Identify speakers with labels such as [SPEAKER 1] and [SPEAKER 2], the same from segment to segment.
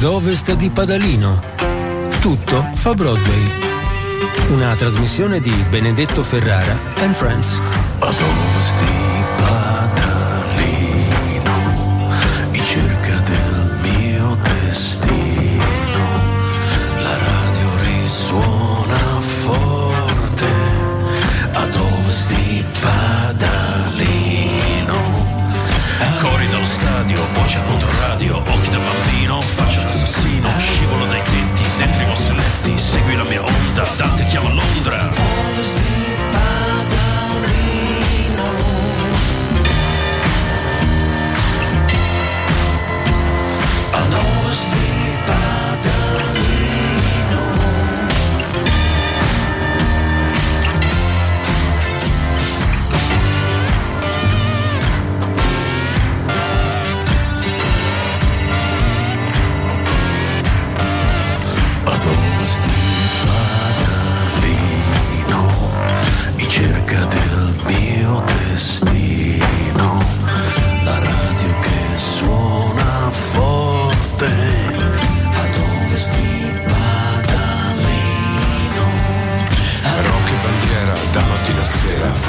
[SPEAKER 1] ad ovest di Padalino. Tutto fa Broadway. Una trasmissione di Benedetto Ferrara and Friends.
[SPEAKER 2] Ad ovest di Dante chiama Londra.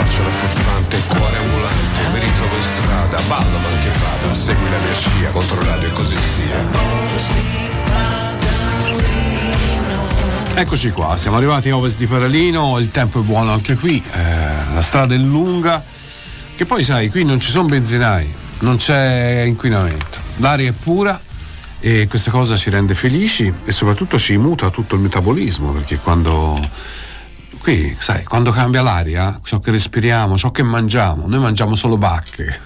[SPEAKER 3] Faccio la furfante, cuore ambulante Mi ritrovo in strada, ballo ma che vada Segui la mia scia, contro e così sia Eccoci qua, siamo arrivati a ovest di Paralino, il tempo è buono anche qui, eh, la strada è lunga, che poi sai, qui non ci sono benzinai, non c'è inquinamento, l'aria è pura e questa cosa ci rende felici e soprattutto ci muta tutto il metabolismo, perché quando qui, sai, quando cambia l'aria, ciò che respiriamo, ciò che mangiamo, noi mangiamo solo bacche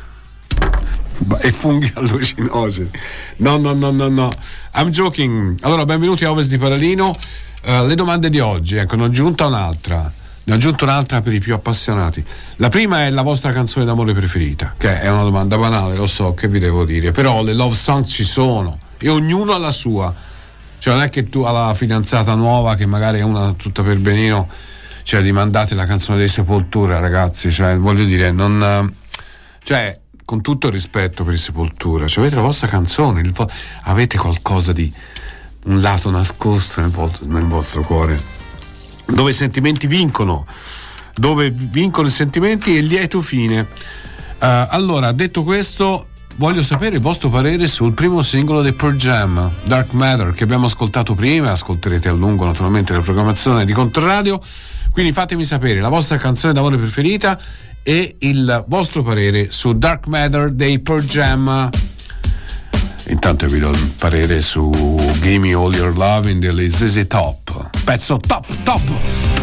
[SPEAKER 3] e funghi allucinogeni. No, no, no, no, no. I'm joking. Allora, benvenuti a Ovest di Paralino. Eh, le domande di oggi, ecco, ne ho aggiunta un'altra. Ne ho aggiunto un'altra per i più appassionati. La prima è la vostra canzone d'amore preferita, che è una domanda banale, lo so, che vi devo dire. Però le love songs ci sono e ognuno ha la sua. Cioè non è che tu alla fidanzata nuova, che magari è una tutta per benino, cioè di mandate la canzone dei Sepoltura, ragazzi. Cioè, voglio dire, non. Cioè, con tutto il rispetto per il Sepoltura, cioè avete la vostra canzone, il avete qualcosa di. un lato nascosto nel, nel vostro cuore, dove i sentimenti vincono, dove vincono i sentimenti e il lieto fine. Eh, allora, detto questo, voglio sapere il vostro parere sul primo singolo dei Pearl Jam, Dark Matter, che abbiamo ascoltato prima, ascolterete a lungo naturalmente la programmazione di Controradio. Quindi fatemi sapere la vostra canzone d'amore preferita e il vostro parere su Dark Matter dei Pearl Jam. Intanto vi do il parere su Give Me All Your Loving delle ZZ Top. Pezzo top, top!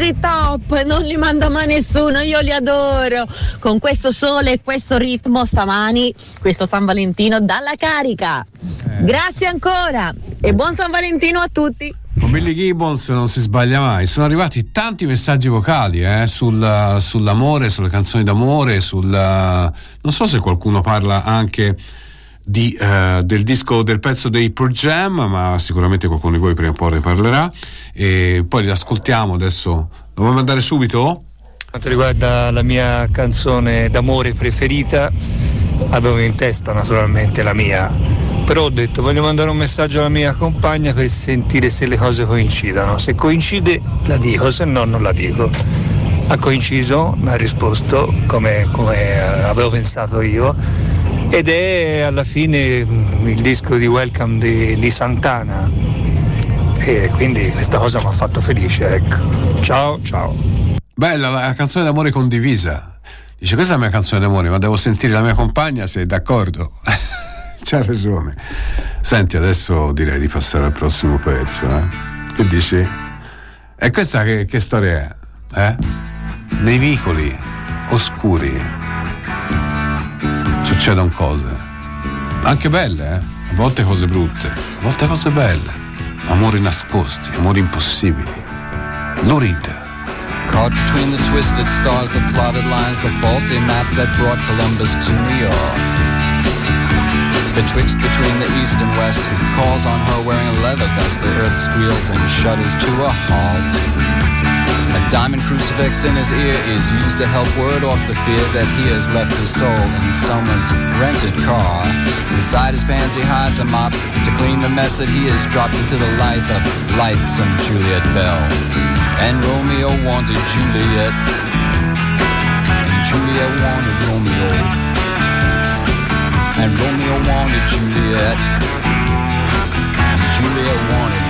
[SPEAKER 4] Zizi top. Non li manda mai nessuno, io li adoro. Con questo sole e questo ritmo stamani, questo San Valentino dalla carica. Eh. Grazie ancora e buon San Valentino a tutti.
[SPEAKER 5] Con Billy Gibbons non si sbaglia mai. Sono arrivati tanti messaggi vocali eh, sul, sull'amore, sulle canzoni d'amore, sul, non so se qualcuno parla anche di, uh, del disco del pezzo dei Pro Jam, ma sicuramente qualcuno di voi prima o poi ne parlerà. E poi li ascoltiamo adesso. Lo vuoi mandare subito?
[SPEAKER 6] quanto riguarda la mia canzone d'amore preferita, avevo in testa naturalmente la mia, però ho detto voglio mandare un messaggio alla mia compagna per sentire se le cose coincidono. Se coincide la dico, se no non la dico. Ha coinciso, mi ha risposto come, come avevo pensato io ed è alla fine il disco di Welcome di, di Santana e quindi questa cosa mi ha fatto felice ecco. ciao ciao
[SPEAKER 5] bella la canzone d'amore condivisa dice questa è la mia canzone d'amore ma devo sentire la mia compagna se è d'accordo c'ha ragione senti adesso direi di passare al prossimo pezzo eh? che dici? e questa che, che storia è? Eh? nei vicoli oscuri succedono cose, anche belle, eh? a volte cose brutte, a volte cose belle, amori nascosti, amori impossibili. Lorita. Caught between the twisted stars, the plotted lines, the faulty map that brought Columbus to New York. Betwixt between the east and west, he calls on her wearing a leather vest. The earth squeals and shudders to a halt. Diamond crucifix in his ear is used to help ward off the fear that he has left his soul in someone's rented car. Inside his pants he hides a mop to clean the mess that he has dropped into the light of lightsome Juliet Bell. And Romeo wanted Juliet, and Juliet wanted Romeo, and Romeo wanted Juliet, and Juliet wanted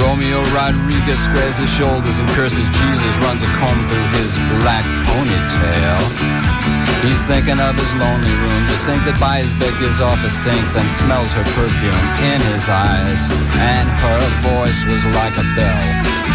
[SPEAKER 5] Romeo Rodriguez squares his shoulders and curses Jesus, runs a comb through his black ponytail. He's thinking of his lonely room, the sink that by his bed gives off a stink, then smells her perfume in his eyes, and her voice was like a bell.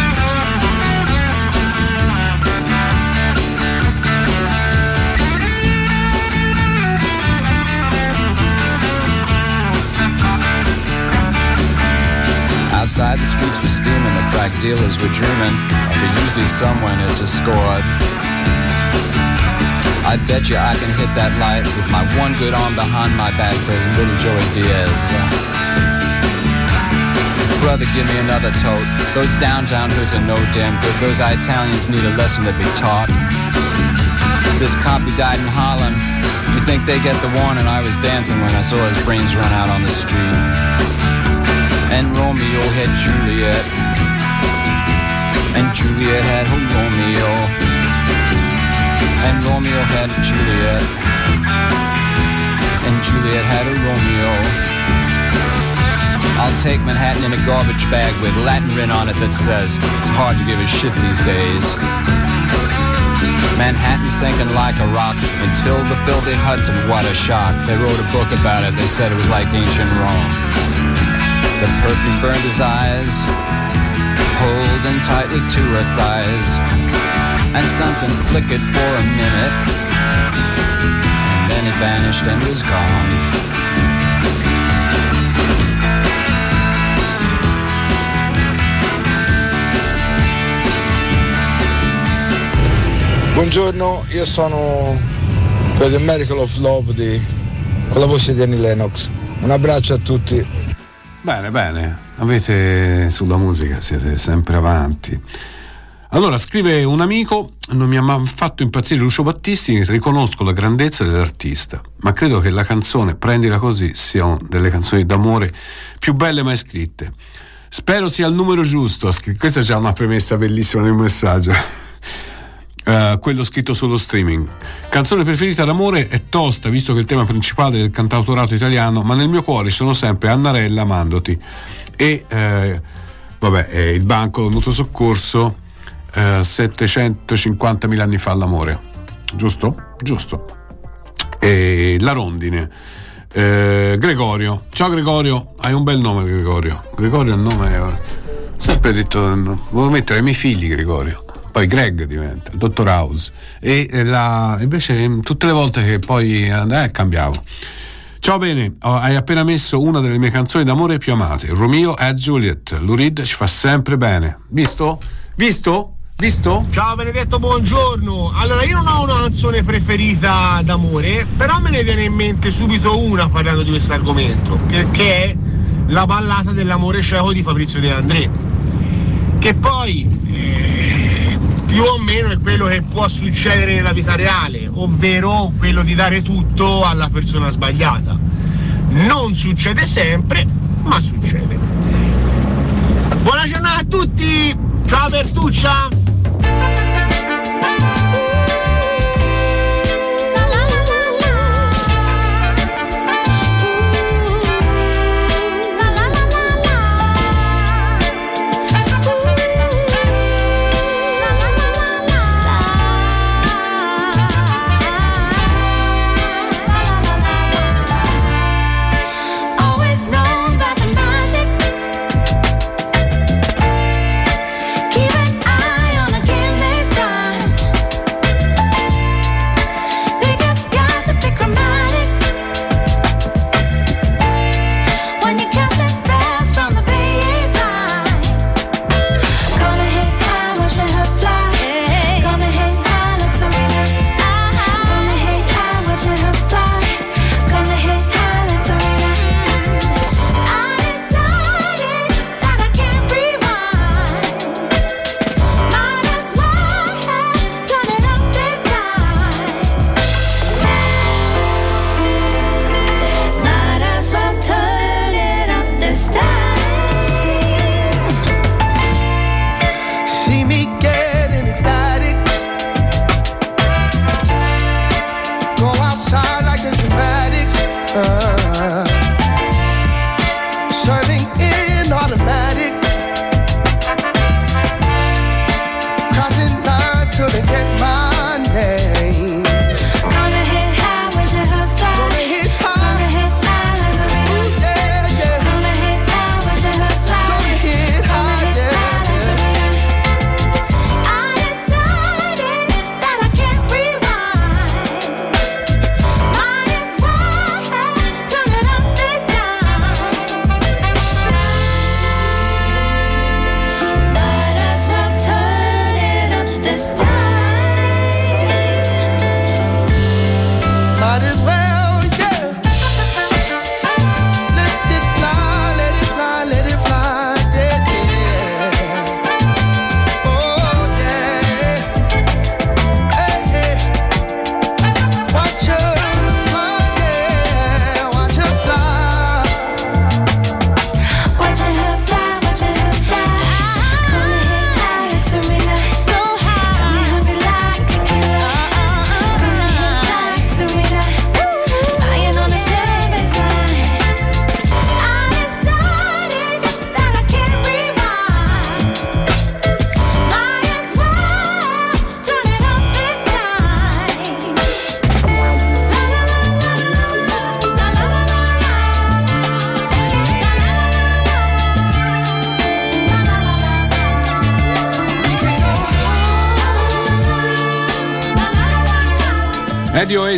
[SPEAKER 5] The streets were steaming, the crack dealers were dreaming of a Uzi someone had just scored. I bet you I can hit that light with my one good arm behind my back, says little Joey Diaz. Brother, give me another tote. Those downtown hoods are no damn good. Those Italians need a lesson to be taught. This cop who died in Holland, you think they get the warning? I was dancing when I saw his brains run out on the street. And Romeo had Juliet. And Juliet had Romeo. And Romeo had Juliet. And Juliet had a Romeo. I'll take Manhattan in a garbage bag with Latin written on it that says it's hard to give a shit these days. Manhattan sinking like a rock until the filthy Hudson, what a shock. They wrote a book about it, they said it was like ancient Rome. The perfume burned his eyes, holding tightly to her thighs. And something flickered for a minute, and then it vanished and was gone.
[SPEAKER 7] Buongiorno, io sono per The Miracle of Love di, con la voce di Annie Lennox. Un abbraccio a tutti.
[SPEAKER 5] Bene, bene, avete sulla musica, siete sempre avanti. Allora, scrive un amico, non mi ha fatto impazzire Lucio Battisti, riconosco la grandezza dell'artista, ma credo che la canzone Prendila così sia una delle canzoni d'amore più belle mai scritte. Spero sia il numero giusto, questa è già una premessa bellissima nel messaggio. Uh, quello scritto sullo streaming. Canzone preferita d'amore è tosta, visto che il tema principale del cantautorato italiano, ma nel mio cuore sono sempre Annarella Mandoti e uh, vabbè, è il banco mutuo soccorso uh, eh, 750.000 anni fa l'amore. Giusto? Giusto. E la rondine.
[SPEAKER 3] Eh, Gregorio. Ciao Gregorio, hai un bel nome Gregorio. Gregorio è il nome. Eh, sempre detto, volevo mettere i miei figli Gregorio. Poi Greg diventa, il dottor House. E eh, la, invece tutte le volte che poi eh, cambiavo. Ciao bene, hai appena messo una delle mie canzoni d'amore più amate, Romeo e Juliet. Lurid ci fa sempre bene. Visto? Visto? Visto?
[SPEAKER 8] Ciao Benedetto, buongiorno. Allora, io non ho una canzone preferita d'amore, però me ne viene in mente subito una parlando di questo argomento, che, che è la ballata dell'amore cieco di Fabrizio De André. Che poi eh, più o meno è quello che può succedere nella vita reale, ovvero quello di dare tutto alla persona sbagliata. Non succede sempre, ma succede. Buona giornata a tutti! Ciao Bertuccia!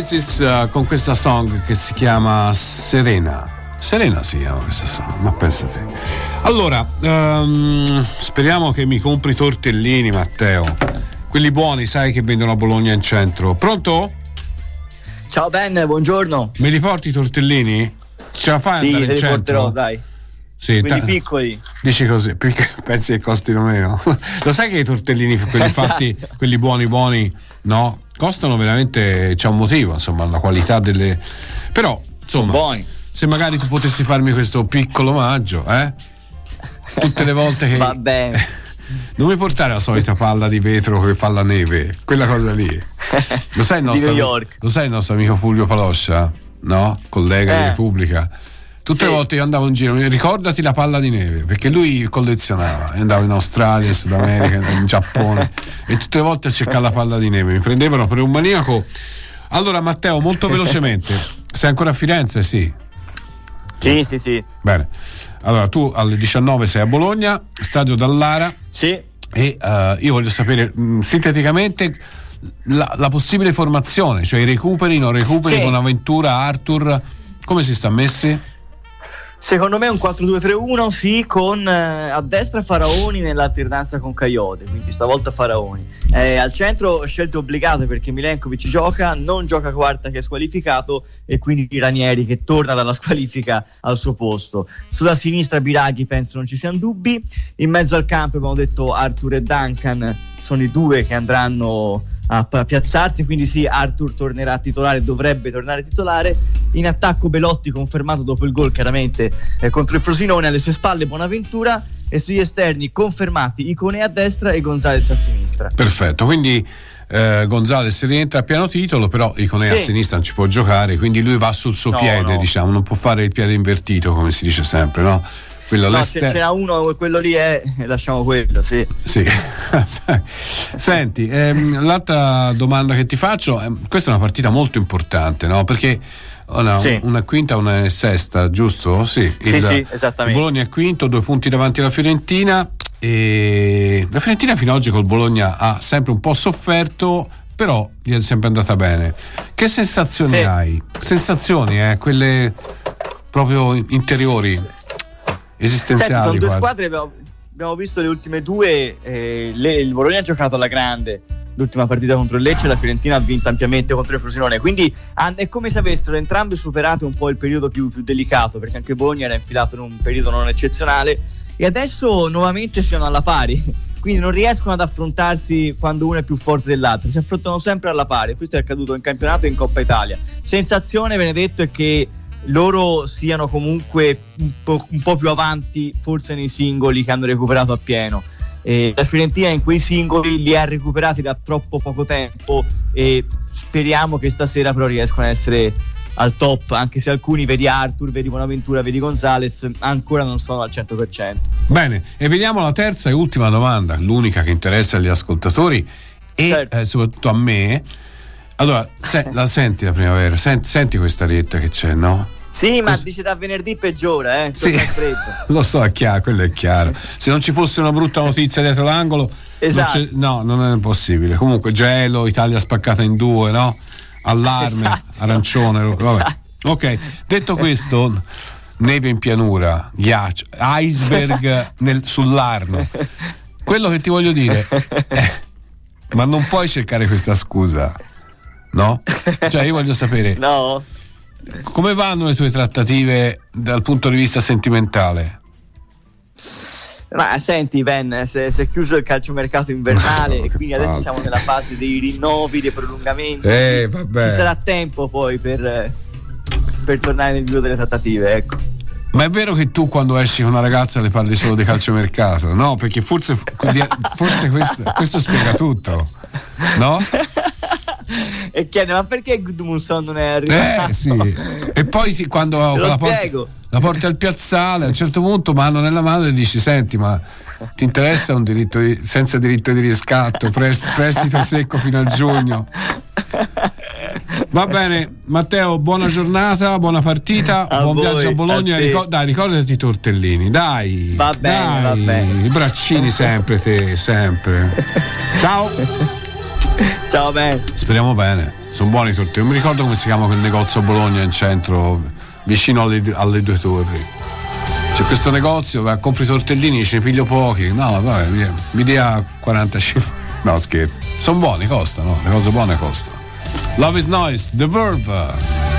[SPEAKER 3] Oasis uh, con questa song che si chiama Serena. Serena si chiama questa song, ma pensate. Allora, um, speriamo che mi compri tortellini, Matteo. Quelli buoni, sai che vendono a Bologna in centro. Pronto?
[SPEAKER 9] Ciao Ben, buongiorno.
[SPEAKER 3] Me li porti i tortellini? Ce la fai
[SPEAKER 9] sì,
[SPEAKER 3] andare in centro?
[SPEAKER 9] porterò, dai.
[SPEAKER 3] Sì,
[SPEAKER 9] quelli
[SPEAKER 3] ta-
[SPEAKER 9] piccoli.
[SPEAKER 3] Dici così, pensi che costino meno? Lo sai che i tortellini, quelli esatto. fatti, quelli buoni buoni, no? Costano veramente, c'è un motivo, insomma, la qualità delle... Però, insomma,
[SPEAKER 9] Buoni.
[SPEAKER 3] se magari tu potessi farmi questo piccolo omaggio, eh? Tutte le volte che...
[SPEAKER 9] Va bene.
[SPEAKER 3] Non mi portare la solita palla di vetro che fa la neve, quella cosa lì. Lo sai il nostro, amico, lo sai il nostro amico Fulvio Paloscia? No? Collega eh. di Repubblica Tutte sì. le volte io andavo in giro, ricordati la palla di neve, perché lui collezionava, andavo in Australia, in Sud America, in Giappone e tutte le volte a cercare la palla di neve, mi prendevano per un maniaco. Allora Matteo, molto velocemente, sei ancora a Firenze? Sì.
[SPEAKER 9] Sì, sì, sì.
[SPEAKER 3] Bene. Allora, tu alle 19 sei a Bologna, stadio Dallara.
[SPEAKER 9] Sì.
[SPEAKER 3] E uh, io voglio sapere mh, sinteticamente la, la, possibile formazione, cioè i recuperi, non recuperi, sì. Bonaventura, Arthur, come si sta messi?
[SPEAKER 9] Secondo me è un 4-2-3-1, sì, con eh, a destra Faraoni nell'alternanza con Coyote, quindi stavolta Faraoni. Eh, al centro scelte obbligate perché Milenkovic gioca, non gioca quarta che è squalificato e quindi Ranieri che torna dalla squalifica al suo posto. Sulla sinistra Biraghi penso non ci siano dubbi, in mezzo al campo abbiamo detto Arthur e Duncan sono i due che andranno a, a, piazzarsi. Quindi sì, Arthur tornerà titolare, dovrebbe tornare titolare. In attacco Belotti confermato dopo il gol chiaramente eh, contro il Frosinone alle sue spalle Buonaventura e sugli esterni confermati Icone a destra e Gonzales a sinistra.
[SPEAKER 3] Perfetto, quindi eh, Gonzales rientra a piano titolo, però Icone sì. a sinistra non ci può giocare, quindi lui va sul suo no, piede, no. diciamo, non può fare il piede invertito come si dice sempre, no?
[SPEAKER 9] Quello no, se ce n'è uno, quello lì è, lasciamo quello, sì.
[SPEAKER 3] sì. Senti, ehm, l'altra domanda che ti faccio, eh, questa è una partita molto importante, no? Perché una, sì. una quinta, una sesta, giusto? Sì,
[SPEAKER 9] sì, il, sì esattamente.
[SPEAKER 3] Il Bologna è quinto, due punti davanti alla Fiorentina. E la Fiorentina fino ad oggi col Bologna ha sempre un po' sofferto, però gli è sempre andata bene. Che sensazioni sì. hai? Sensazioni, eh, quelle proprio interiori esistenziali. Senti,
[SPEAKER 9] sono
[SPEAKER 3] due
[SPEAKER 9] quasi. squadre, abbiamo, abbiamo, visto le ultime due, eh, le, il Bologna ha giocato alla grande l'ultima partita contro il Lecce, la Fiorentina ha vinto ampiamente contro il Frosinone, quindi è come se avessero entrambe superato un po' il periodo più, più delicato, perché anche Bologna era infilato in un periodo non eccezionale e adesso nuovamente siano alla pari. Quindi non riescono ad affrontarsi quando uno è più forte dell'altro, si affrontano sempre alla pari. Questo è accaduto in campionato e in Coppa Italia. Sensazione, Benedetto, è che loro siano comunque un po', un po', più avanti forse nei singoli che hanno recuperato appieno. Eh, la Fiorentina in quei singoli li ha recuperati da troppo poco tempo e speriamo che stasera però riescano a essere al top, anche se alcuni, vedi Arthur, vedi Bonaventura, vedi Gonzalez, ancora non sono al 100%.
[SPEAKER 3] Bene, e vediamo la terza e ultima domanda, l'unica che interessa agli ascoltatori e certo. eh, soprattutto a me. Allora, se, la senti la primavera, senti, senti questa retta che c'è, no?
[SPEAKER 9] Sì, ma Cos- dice da venerdì peggiora, eh?
[SPEAKER 3] Sì, lo so, è chiaro, quello è chiaro. Se non ci fosse una brutta notizia dietro l'angolo, esatto. non no, non è possibile. Comunque, gelo, Italia spaccata in due, no? Allarme, esatto. arancione. Esatto. Ok, detto questo, neve in pianura, ghiaccio, iceberg nel, sull'Arno. Quello che ti voglio dire è, ma non puoi cercare questa scusa, no? Cioè, io voglio sapere.
[SPEAKER 9] No
[SPEAKER 3] come vanno le tue trattative dal punto di vista sentimentale?
[SPEAKER 9] Ma senti Ben, si è chiuso il calciomercato invernale e quindi adesso siamo nella fase dei rinnovi, dei prolungamenti.
[SPEAKER 3] Eh,
[SPEAKER 9] Ci sarà tempo poi per, per tornare nel vivo delle trattative, ecco.
[SPEAKER 3] Ma è vero che tu quando esci con una ragazza le parli solo di calciomercato? No, perché forse, forse questo, questo spiega tutto, no?
[SPEAKER 9] e chiede ma perché Gudmundsson non è arrivato?
[SPEAKER 3] Eh sì. E poi quando la porti, la porti, al piazzale a un certo punto mano nella mano e dici senti ma ti interessa un diritto di, senza diritto di riscatto, prest, prestito secco fino a giugno. Va bene, Matteo, buona giornata, buona partita, a buon voi, viaggio a Bologna. A Ricor- dai, ricordati i tortellini, dai.
[SPEAKER 9] Va bene,
[SPEAKER 3] dai,
[SPEAKER 9] va bene.
[SPEAKER 3] I braccini sempre te, sempre. Ciao.
[SPEAKER 9] Ciao Ben.
[SPEAKER 3] Speriamo bene. Sono buoni i tortellini. Non mi ricordo come si chiama quel negozio a Bologna in centro, vicino alle, alle due torri. C'è questo negozio, va, compri i tortellini, ce ne piglio pochi. No, vabbè, mi dia 45. No, scherzo. Sono buoni, costano. Le cose buone costano. Love is nice, The Verve.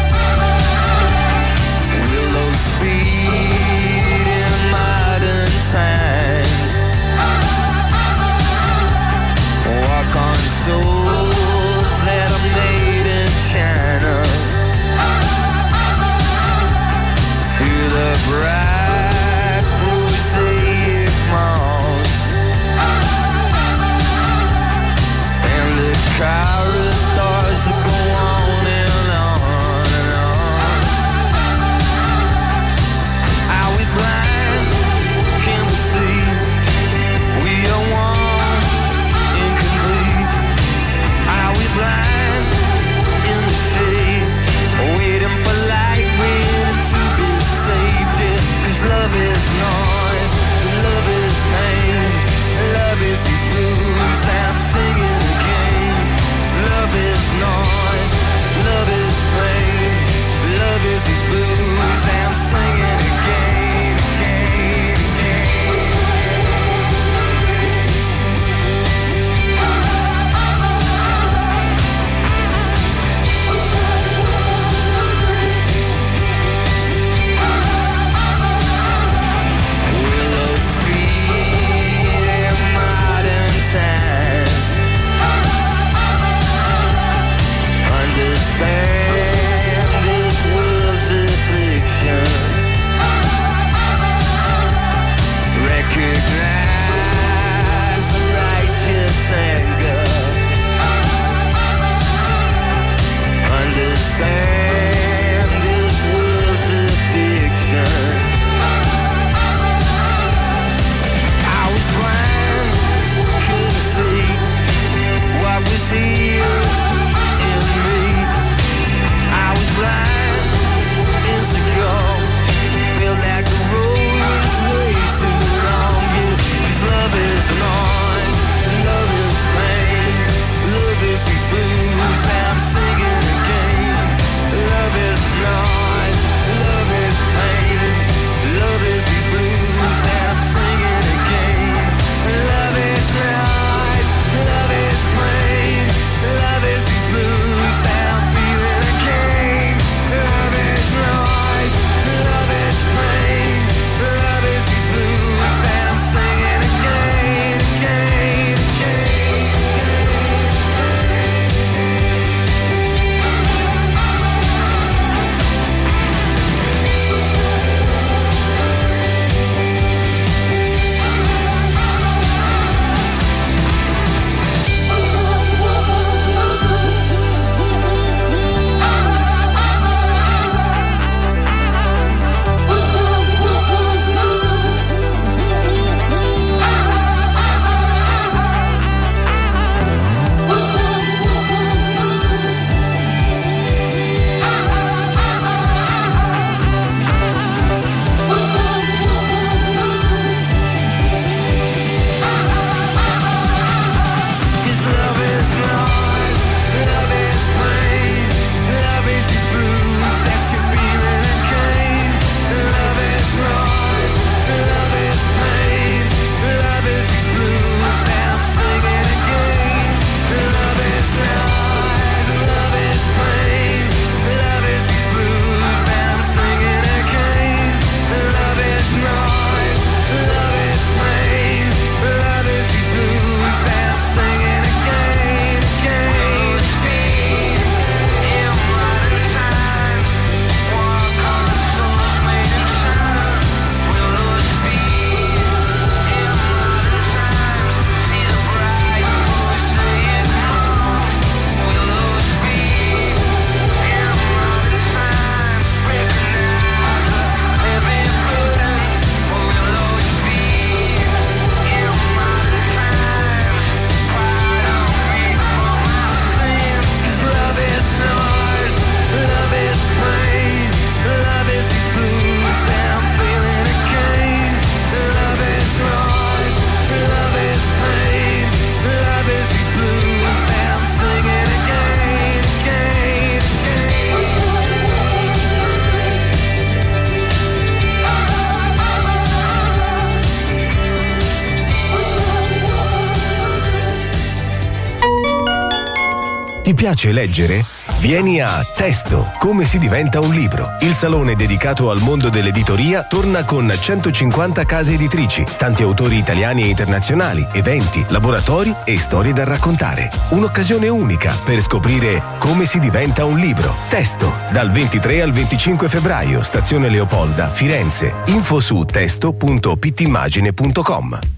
[SPEAKER 10] Piace leggere? Vieni a Testo, come si diventa un libro. Il salone dedicato al mondo dell'editoria torna con 150 case editrici, tanti autori italiani e internazionali, eventi, laboratori e storie da raccontare. Un'occasione unica per scoprire come si diventa un libro. Testo, dal 23 al 25 febbraio, stazione Leopolda, Firenze. Info su testo.pittimmagine.com.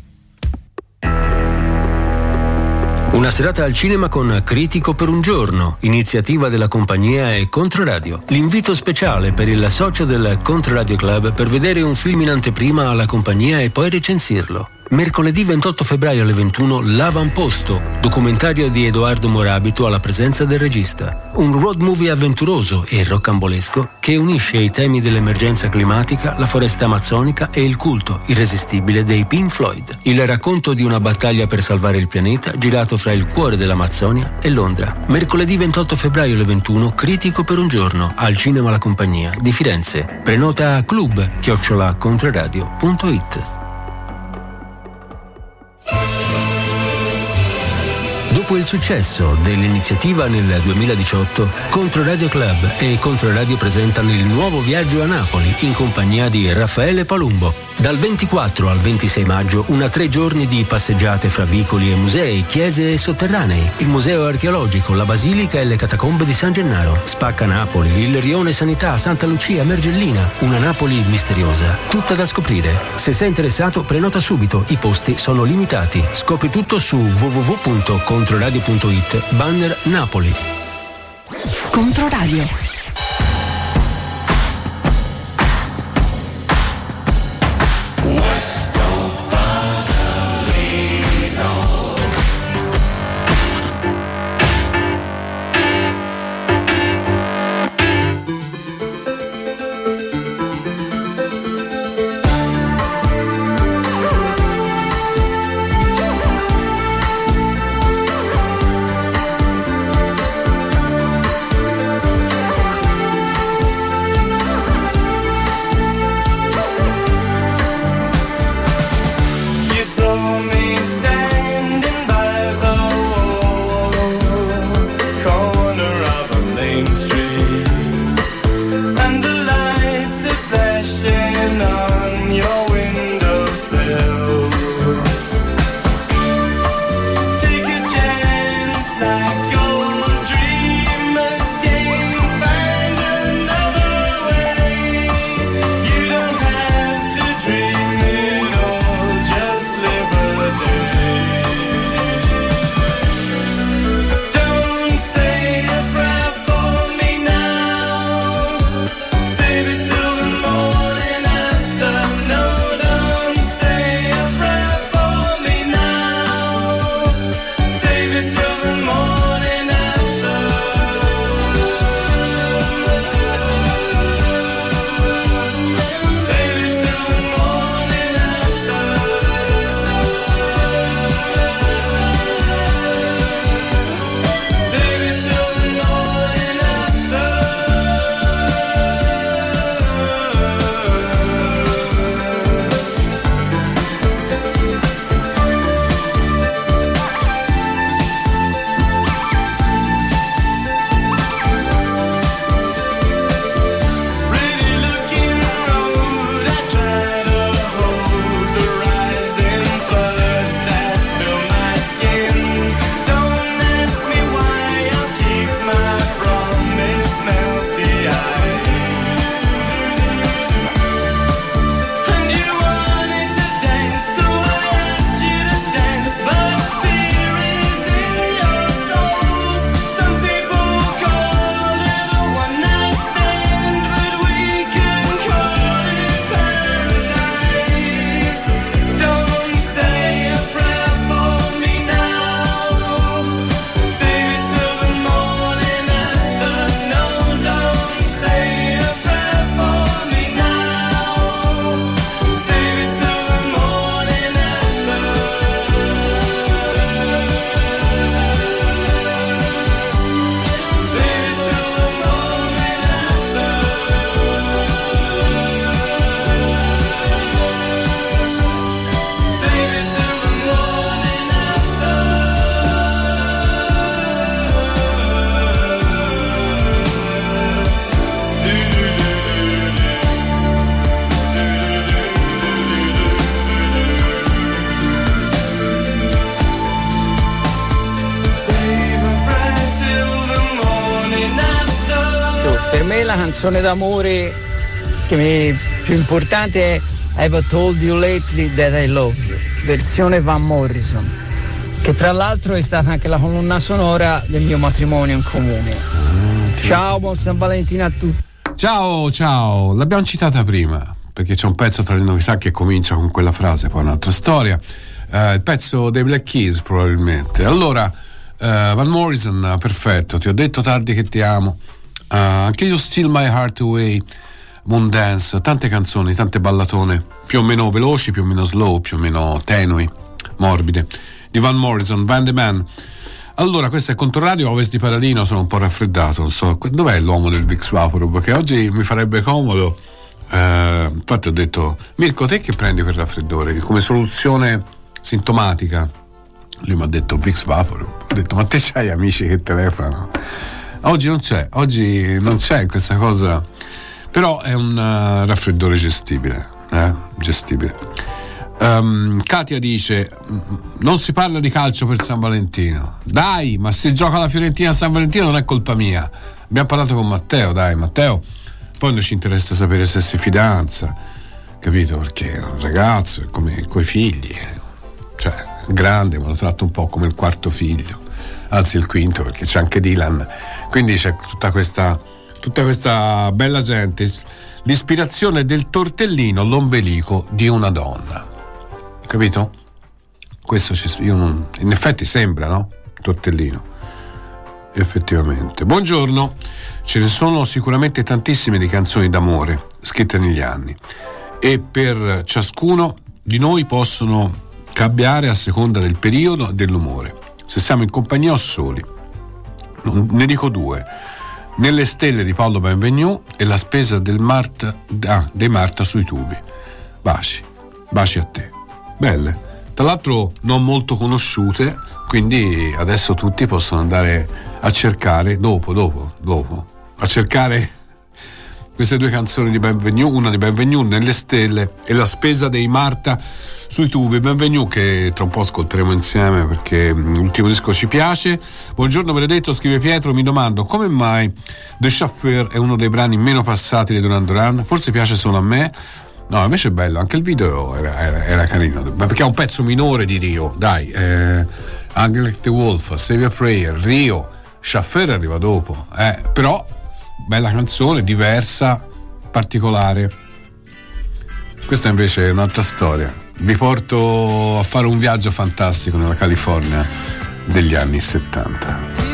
[SPEAKER 1] Una serata al cinema con Critico per un giorno, iniziativa della compagnia e Controradio. L'invito speciale per il socio del Controradio Club per vedere un film in anteprima alla compagnia e poi recensirlo. Mercoledì 28 febbraio alle 21 L'Avamposto, documentario di Edoardo Morabito alla presenza del regista. Un road movie avventuroso e roccambolesco che unisce i temi dell'emergenza climatica, la foresta amazzonica e il culto irresistibile dei Pink Floyd. Il racconto di una battaglia per salvare il pianeta girato fra il cuore dell'Amazzonia e Londra. Mercoledì 28 febbraio alle 21 Critico per un giorno al Cinema La Compagnia di Firenze. Prenota a club chiocciolacontreradio.it Dopo il successo dell'iniziativa nel 2018, Controradio Club e Controradio presentano il nuovo viaggio a Napoli in compagnia di Raffaele Palumbo. Dal 24 al 26 maggio una tre giorni di passeggiate fra vicoli e musei, chiese e sotterranei, il museo archeologico, la basilica e le catacombe di San Gennaro, Spacca Napoli, il Rione Sanità, Santa Lucia, Mergellina, una Napoli misteriosa, tutta da scoprire. Se sei interessato prenota subito, i posti sono limitati. Scopri tutto su www.controradio.it, banner Napoli.
[SPEAKER 11] Controradio. Canzone d'amore che mi, più importante è I've told you lately that I love you, versione Van Morrison, che tra l'altro è stata anche la colonna sonora del mio matrimonio in comune. Ciao, buon San Valentino a tutti.
[SPEAKER 3] Ciao, ciao, l'abbiamo citata prima perché c'è un pezzo tra le novità che comincia con quella frase, poi un'altra storia. Uh, il pezzo dei Black Keys probabilmente. Allora, uh, Van Morrison, perfetto, ti ho detto tardi che ti amo. Uh, anche io Still My Heart Away, Moon Dance, tante canzoni, tante ballatone, più o meno veloci, più o meno slow, più o meno tenui, morbide. Di Van Morrison, Van the Man. Allora, questo è Controradio Ovest di Paradino, sono un po' raffreddato, non so, dov'è l'uomo del Vix Vaporub? Perché oggi mi farebbe comodo eh, infatti ho detto, Mirko, te che prendi per raffreddore? Come soluzione sintomatica? Lui mi ha detto Vix Vapor. Ho detto, ma te c'hai amici che telefonano? Oggi non c'è, oggi non c'è questa cosa, però è un uh, raffreddore gestibile. Eh? Gestibile. Um, Katia dice: Non si parla di calcio per San Valentino. Dai, ma se gioca la Fiorentina a San Valentino non è colpa mia. Abbiamo parlato con Matteo, dai, Matteo poi non ci interessa sapere se si fidanza, capito? Perché è un ragazzo, è come coi figli, cioè grande, ma lo tratto un po' come il quarto figlio, anzi il quinto, perché c'è anche Dylan. Quindi c'è tutta questa, tutta questa bella gente, l'ispirazione del tortellino, l'ombelico di una donna, capito? Questo ci, non, in effetti sembra, no? Tortellino effettivamente. Buongiorno, ce ne sono sicuramente tantissime di canzoni d'amore scritte negli anni e per ciascuno di noi possono cambiare a seconda del periodo e dell'umore. Se siamo in compagnia o soli. Ne dico due. Nelle stelle di Paolo Benvenu e la spesa del Marta, ah, dei Marta sui tubi. Baci, baci a te. Belle. Tra l'altro non molto conosciute, quindi adesso tutti possono andare a cercare, dopo, dopo, dopo, a cercare queste due canzoni di Benvenu, una di Benvenu nelle stelle e la spesa dei Marta sui tubi. Benvenu che tra un po' ascolteremo insieme perché l'ultimo disco ci piace. Buongiorno Benedetto, scrive Pietro, mi domando come mai The Chauffeur è uno dei brani meno passati di Duran Duran, forse piace solo a me. No, invece è bello, anche il video era, era, era carino, perché è un pezzo minore di Rio, dai. Eh, Angry Like the Wolf, Save a Prayer, Rio, Schaffer arriva dopo, eh, però bella canzone, diversa, particolare. Questa invece è un'altra storia. Vi porto a fare un viaggio fantastico nella California degli anni 70.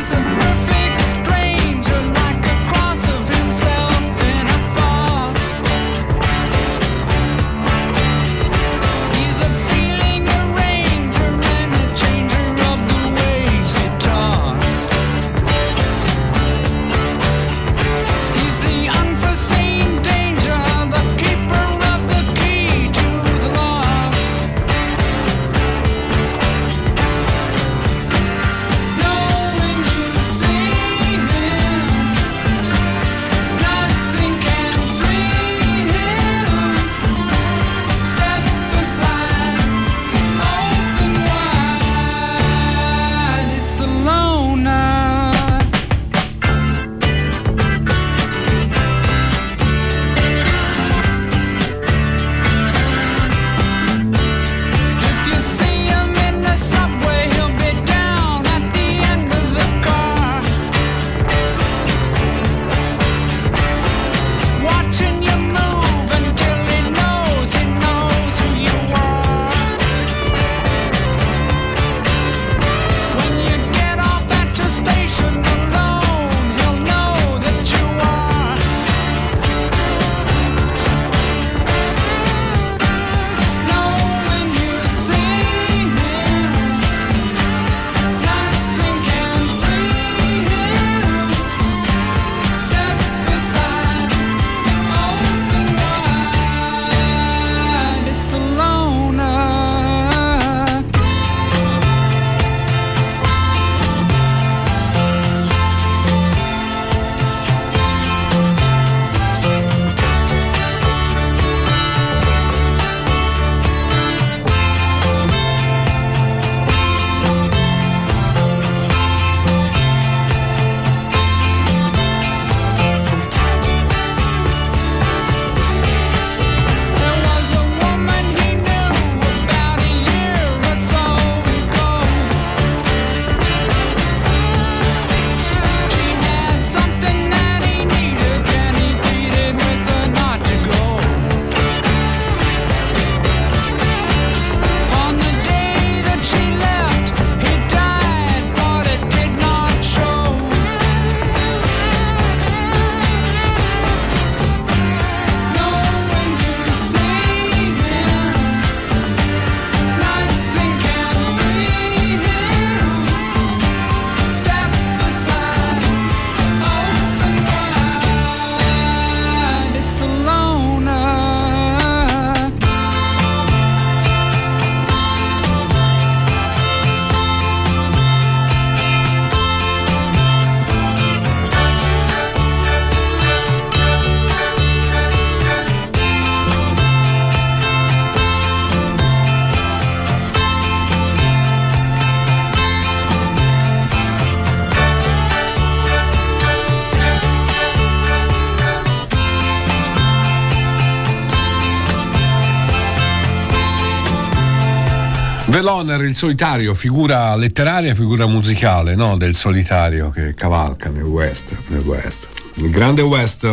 [SPEAKER 3] Veloner, il solitario, figura letteraria, figura musicale, no? Del solitario che cavalca nel West, nel West. Il grande West,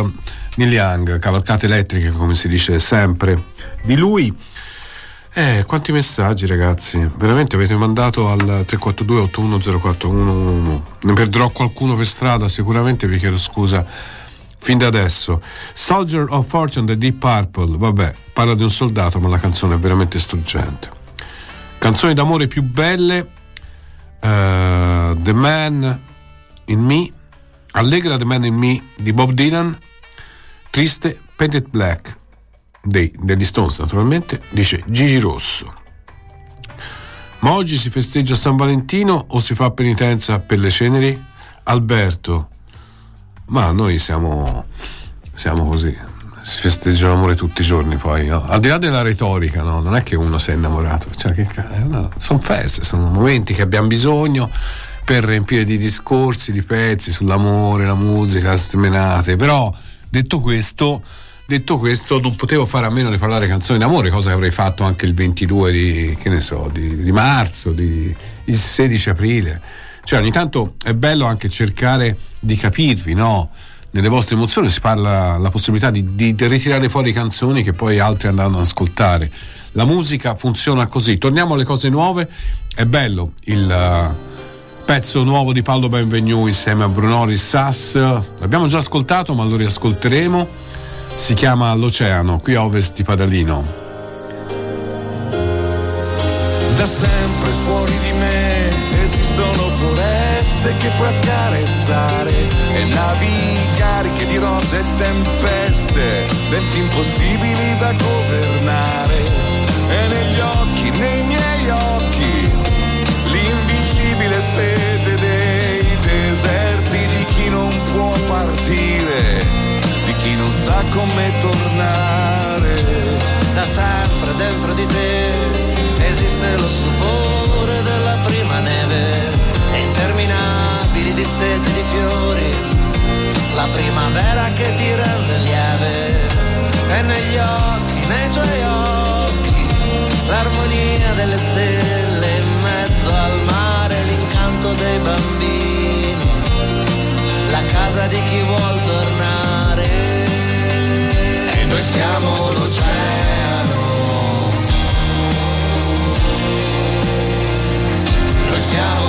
[SPEAKER 3] Neil Young, cavalcate elettriche, come si dice sempre. Di lui, eh, quanti messaggi, ragazzi? Veramente avete mandato al 342 810411. Ne perderò qualcuno per strada, sicuramente vi chiedo scusa fin da adesso. Soldier of Fortune The Deep Purple, vabbè, parla di un soldato, ma la canzone è veramente struggente. Canzoni d'amore più belle, uh, The Man in Me, Allegra The Man in Me di Bob Dylan, triste Painted Black dei, degli Stones naturalmente, dice Gigi Rosso. Ma oggi si festeggia San Valentino o si fa penitenza per le ceneri? Alberto, ma noi siamo, siamo così si festeggia l'amore tutti i giorni poi, no? al di là della retorica, no? non è che uno si è innamorato, cioè, che, no, sono feste, sono momenti che abbiamo bisogno per riempire di discorsi, di pezzi sull'amore, la musica, smenate, però detto questo, detto questo non potevo fare a meno di parlare canzoni d'amore, cosa che avrei fatto anche il 22 di, so, di, di marzo, di, il 16 aprile, cioè ogni tanto è bello anche cercare di capirvi, no? Nelle vostre emozioni si parla la possibilità di, di, di, ritirare fuori canzoni che poi altri andranno ad ascoltare. La musica funziona così. Torniamo alle cose nuove. È bello il uh, pezzo nuovo di Paolo Benvenu insieme a Brunori Sass. L'abbiamo già ascoltato, ma lo riascolteremo. Si chiama L'Oceano, qui a ovest di Padalino.
[SPEAKER 12] Da sempre fuori di me esistono foreste che puoi accarezzare e navi cariche di rose e tempeste, venti impossibili da governare. E negli occhi, nei miei occhi, l'invincibile sete dei deserti di chi non può partire, di chi non sa come tornare.
[SPEAKER 13] Da sempre dentro di te esiste lo stupore della prima neve e interminabili distese di fiori la primavera che ti rende lieve e negli occhi, nei tuoi occhi, l'armonia delle stelle in mezzo al mare, l'incanto dei bambini, la casa di chi vuol tornare. E noi siamo l'oceano. Noi siamo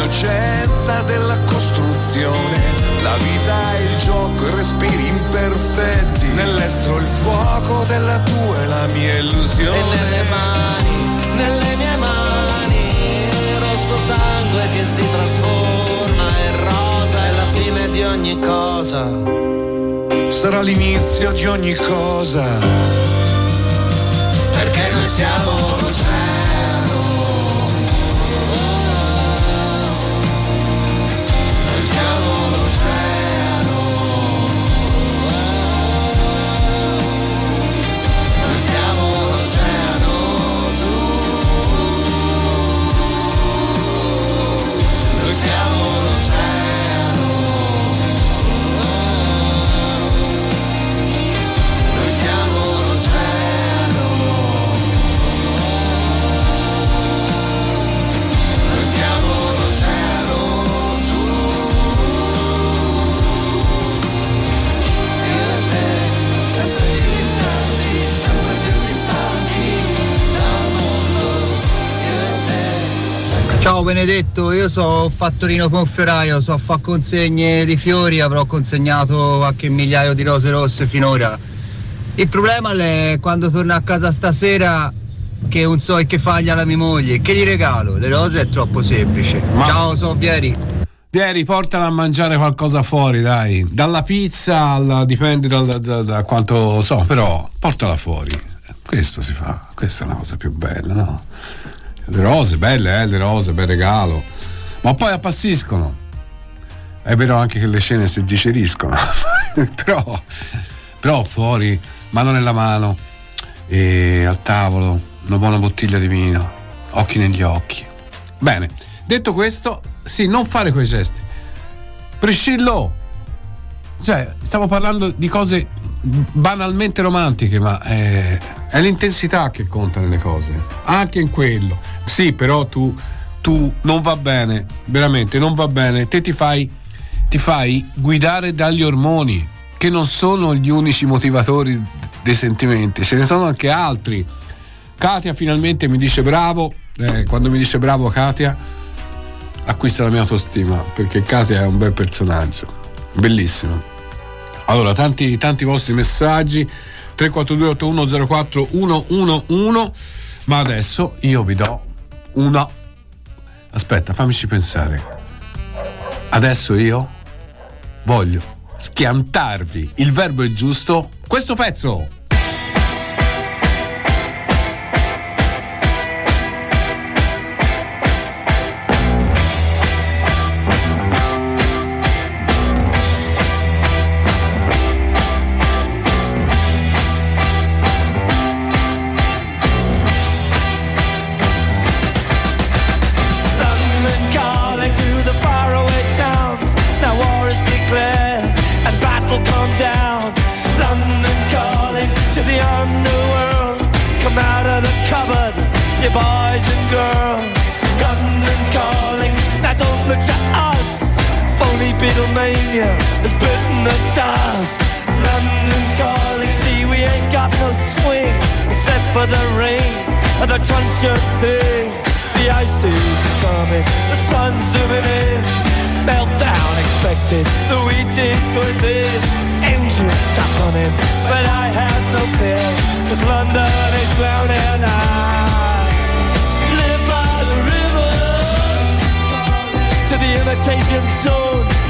[SPEAKER 12] l'innocenza della costruzione. La vita è il gioco respiri imperfetti. Nell'estro il fuoco della tua e la mia illusione.
[SPEAKER 13] E nelle mani, nelle mie mani, rosso sangue che si trasforma in rosa è la fine di ogni cosa.
[SPEAKER 12] Sarà l'inizio di ogni cosa.
[SPEAKER 13] Perché noi siamo l'oceano.
[SPEAKER 11] Benedetto, io so fattorino confioraio, so fare consegne di fiori, avrò consegnato qualche migliaio di rose rosse finora. Il problema è quando torno a casa stasera che non so che faglia la mia moglie, che gli regalo? Le rose è troppo semplice. Ma... Ciao, sono Vieri.
[SPEAKER 3] Vieri, portala a mangiare qualcosa fuori, dai. Dalla pizza alla, dipende da, da, da, da quanto so, però portala fuori Questo si fa, questa è la cosa più bella, no? Le rose, belle, eh, le rose, bel regalo. Ma poi appassiscono. È vero anche che le scene si digeriscono, però, però fuori, mano nella mano, e al tavolo, una buona bottiglia di vino, occhi negli occhi. Bene, detto questo, sì, non fare quei gesti. Priscillo, cioè, stiamo parlando di cose banalmente romantiche, ma è, è l'intensità che conta nelle cose. Anche in quello. Sì, però tu, tu non va bene, veramente non va bene. Te ti fai, ti fai guidare dagli ormoni, che non sono gli unici motivatori dei sentimenti, ce ne sono anche altri. Katia finalmente mi dice bravo, eh, quando mi dice bravo Katia acquista la mia autostima perché Katia è un bel personaggio, bellissimo. Allora, tanti, tanti vostri messaggi. 342 8104 111 ma adesso io vi do una aspetta fammici pensare. Adesso io voglio schiantarvi il verbo è giusto. Questo pezzo
[SPEAKER 14] Beatlemania has bitten the dust. London calling, see we ain't got no swing except for the rain and the truncheon thing. The ice is coming, the sun's zooming in. Meltdown expected, the wheat is going thin. Engines stop running, but I have no fear, cause London is drowning. I live by the river to the imitation zone.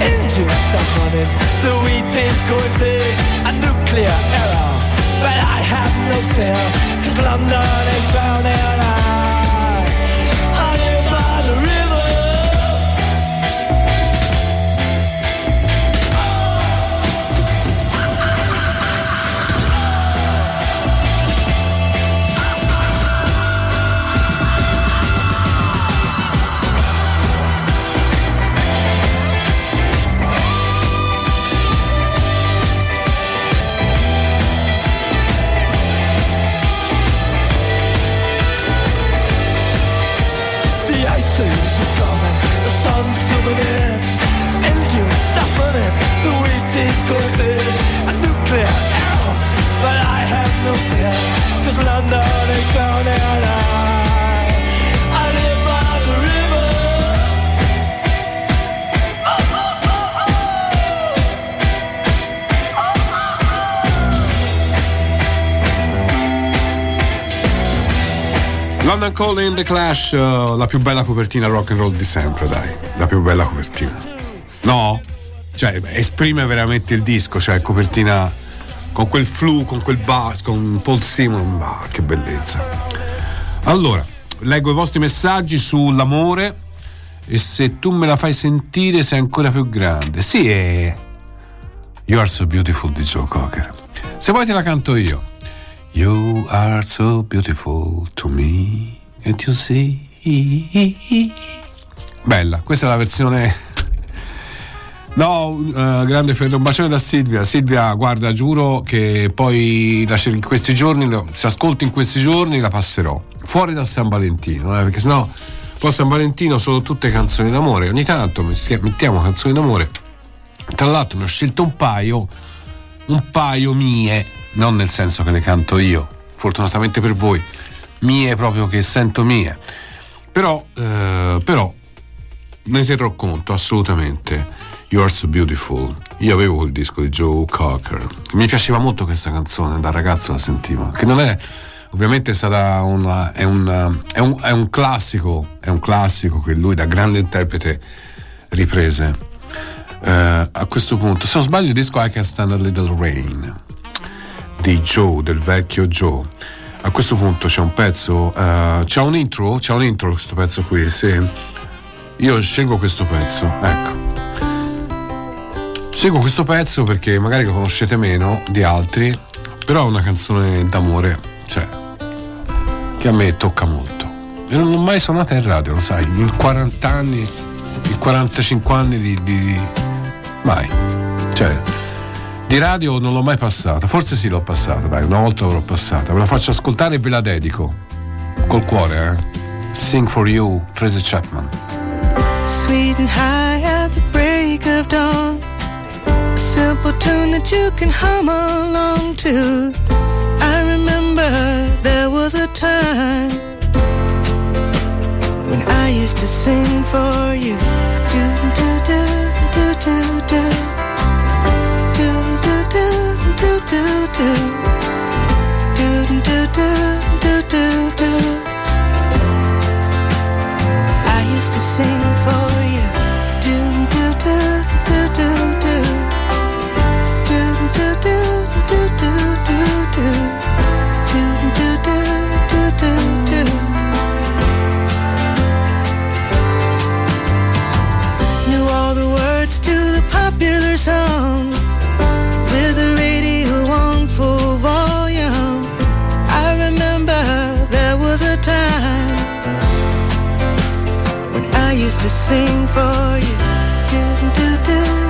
[SPEAKER 14] Engines stop running, the wheat is going big, a nuclear error. But I have no fear, cause London is drowning. I, cause London is drowning. By the.
[SPEAKER 3] London Calling The Clash, uh, la più bella copertina rock and roll di sempre, dai. La più bella copertina. No? Cioè, esprime veramente il disco, cioè copertina con quel flu, con quel bass, con Paul Simon, ma che bellezza. Allora, leggo i vostri messaggi sull'amore e se tu me la fai sentire sei ancora più grande. Sì, è You Are So Beautiful di Joe Cocker. Se vuoi te la canto io. You are so beautiful to me and you see. Bella, questa è la versione. No, eh, grande Freddo, un bacione da Silvia. Silvia, guarda, giuro che poi in questi giorni, se ascolto in questi giorni, la passerò fuori da San Valentino, eh, perché sennò poi San Valentino sono tutte canzoni d'amore. Ogni tanto mettiamo canzoni d'amore. Tra l'altro, ne ho scelto un paio, un paio mie, non nel senso che le canto io, fortunatamente per voi, mie proprio che sento mie. Però, eh, però ne terrò conto assolutamente. You Are So Beautiful. Io avevo quel disco di Joe Cocker. Mi piaceva molto questa canzone, da ragazzo la sentivo. Che non è, ovviamente sarà una, è, un, è, un, è un classico, è un classico che lui da grande interprete riprese. Eh, a questo punto, se non sbaglio, il disco I Can Stand a Little Rain di Joe, del vecchio Joe. A questo punto c'è un pezzo, eh, c'è un intro, c'è un intro questo pezzo qui, sì. Io scelgo questo pezzo, ecco. Seguo questo pezzo perché magari lo conoscete meno di altri, però è una canzone d'amore, cioè, che a me tocca molto. E non l'ho mai suonata in radio, lo sai, in 40 anni, in 45 anni di, di mai. Cioè, di radio non l'ho mai passata, forse sì l'ho passata, dai, una volta l'avrò passata, ve la faccio ascoltare e ve la dedico. Col cuore, eh. Sing for you, Tracy Chapman.
[SPEAKER 15] Sweet and high at the break of dawn. Tune that you can hum along to. I remember there was a time when I used to sing for you. Do, do, do, do, do. Do, do, do, do, do, do. Do, do, do, do, do, do. I used to sing for to sing for you. Do do do do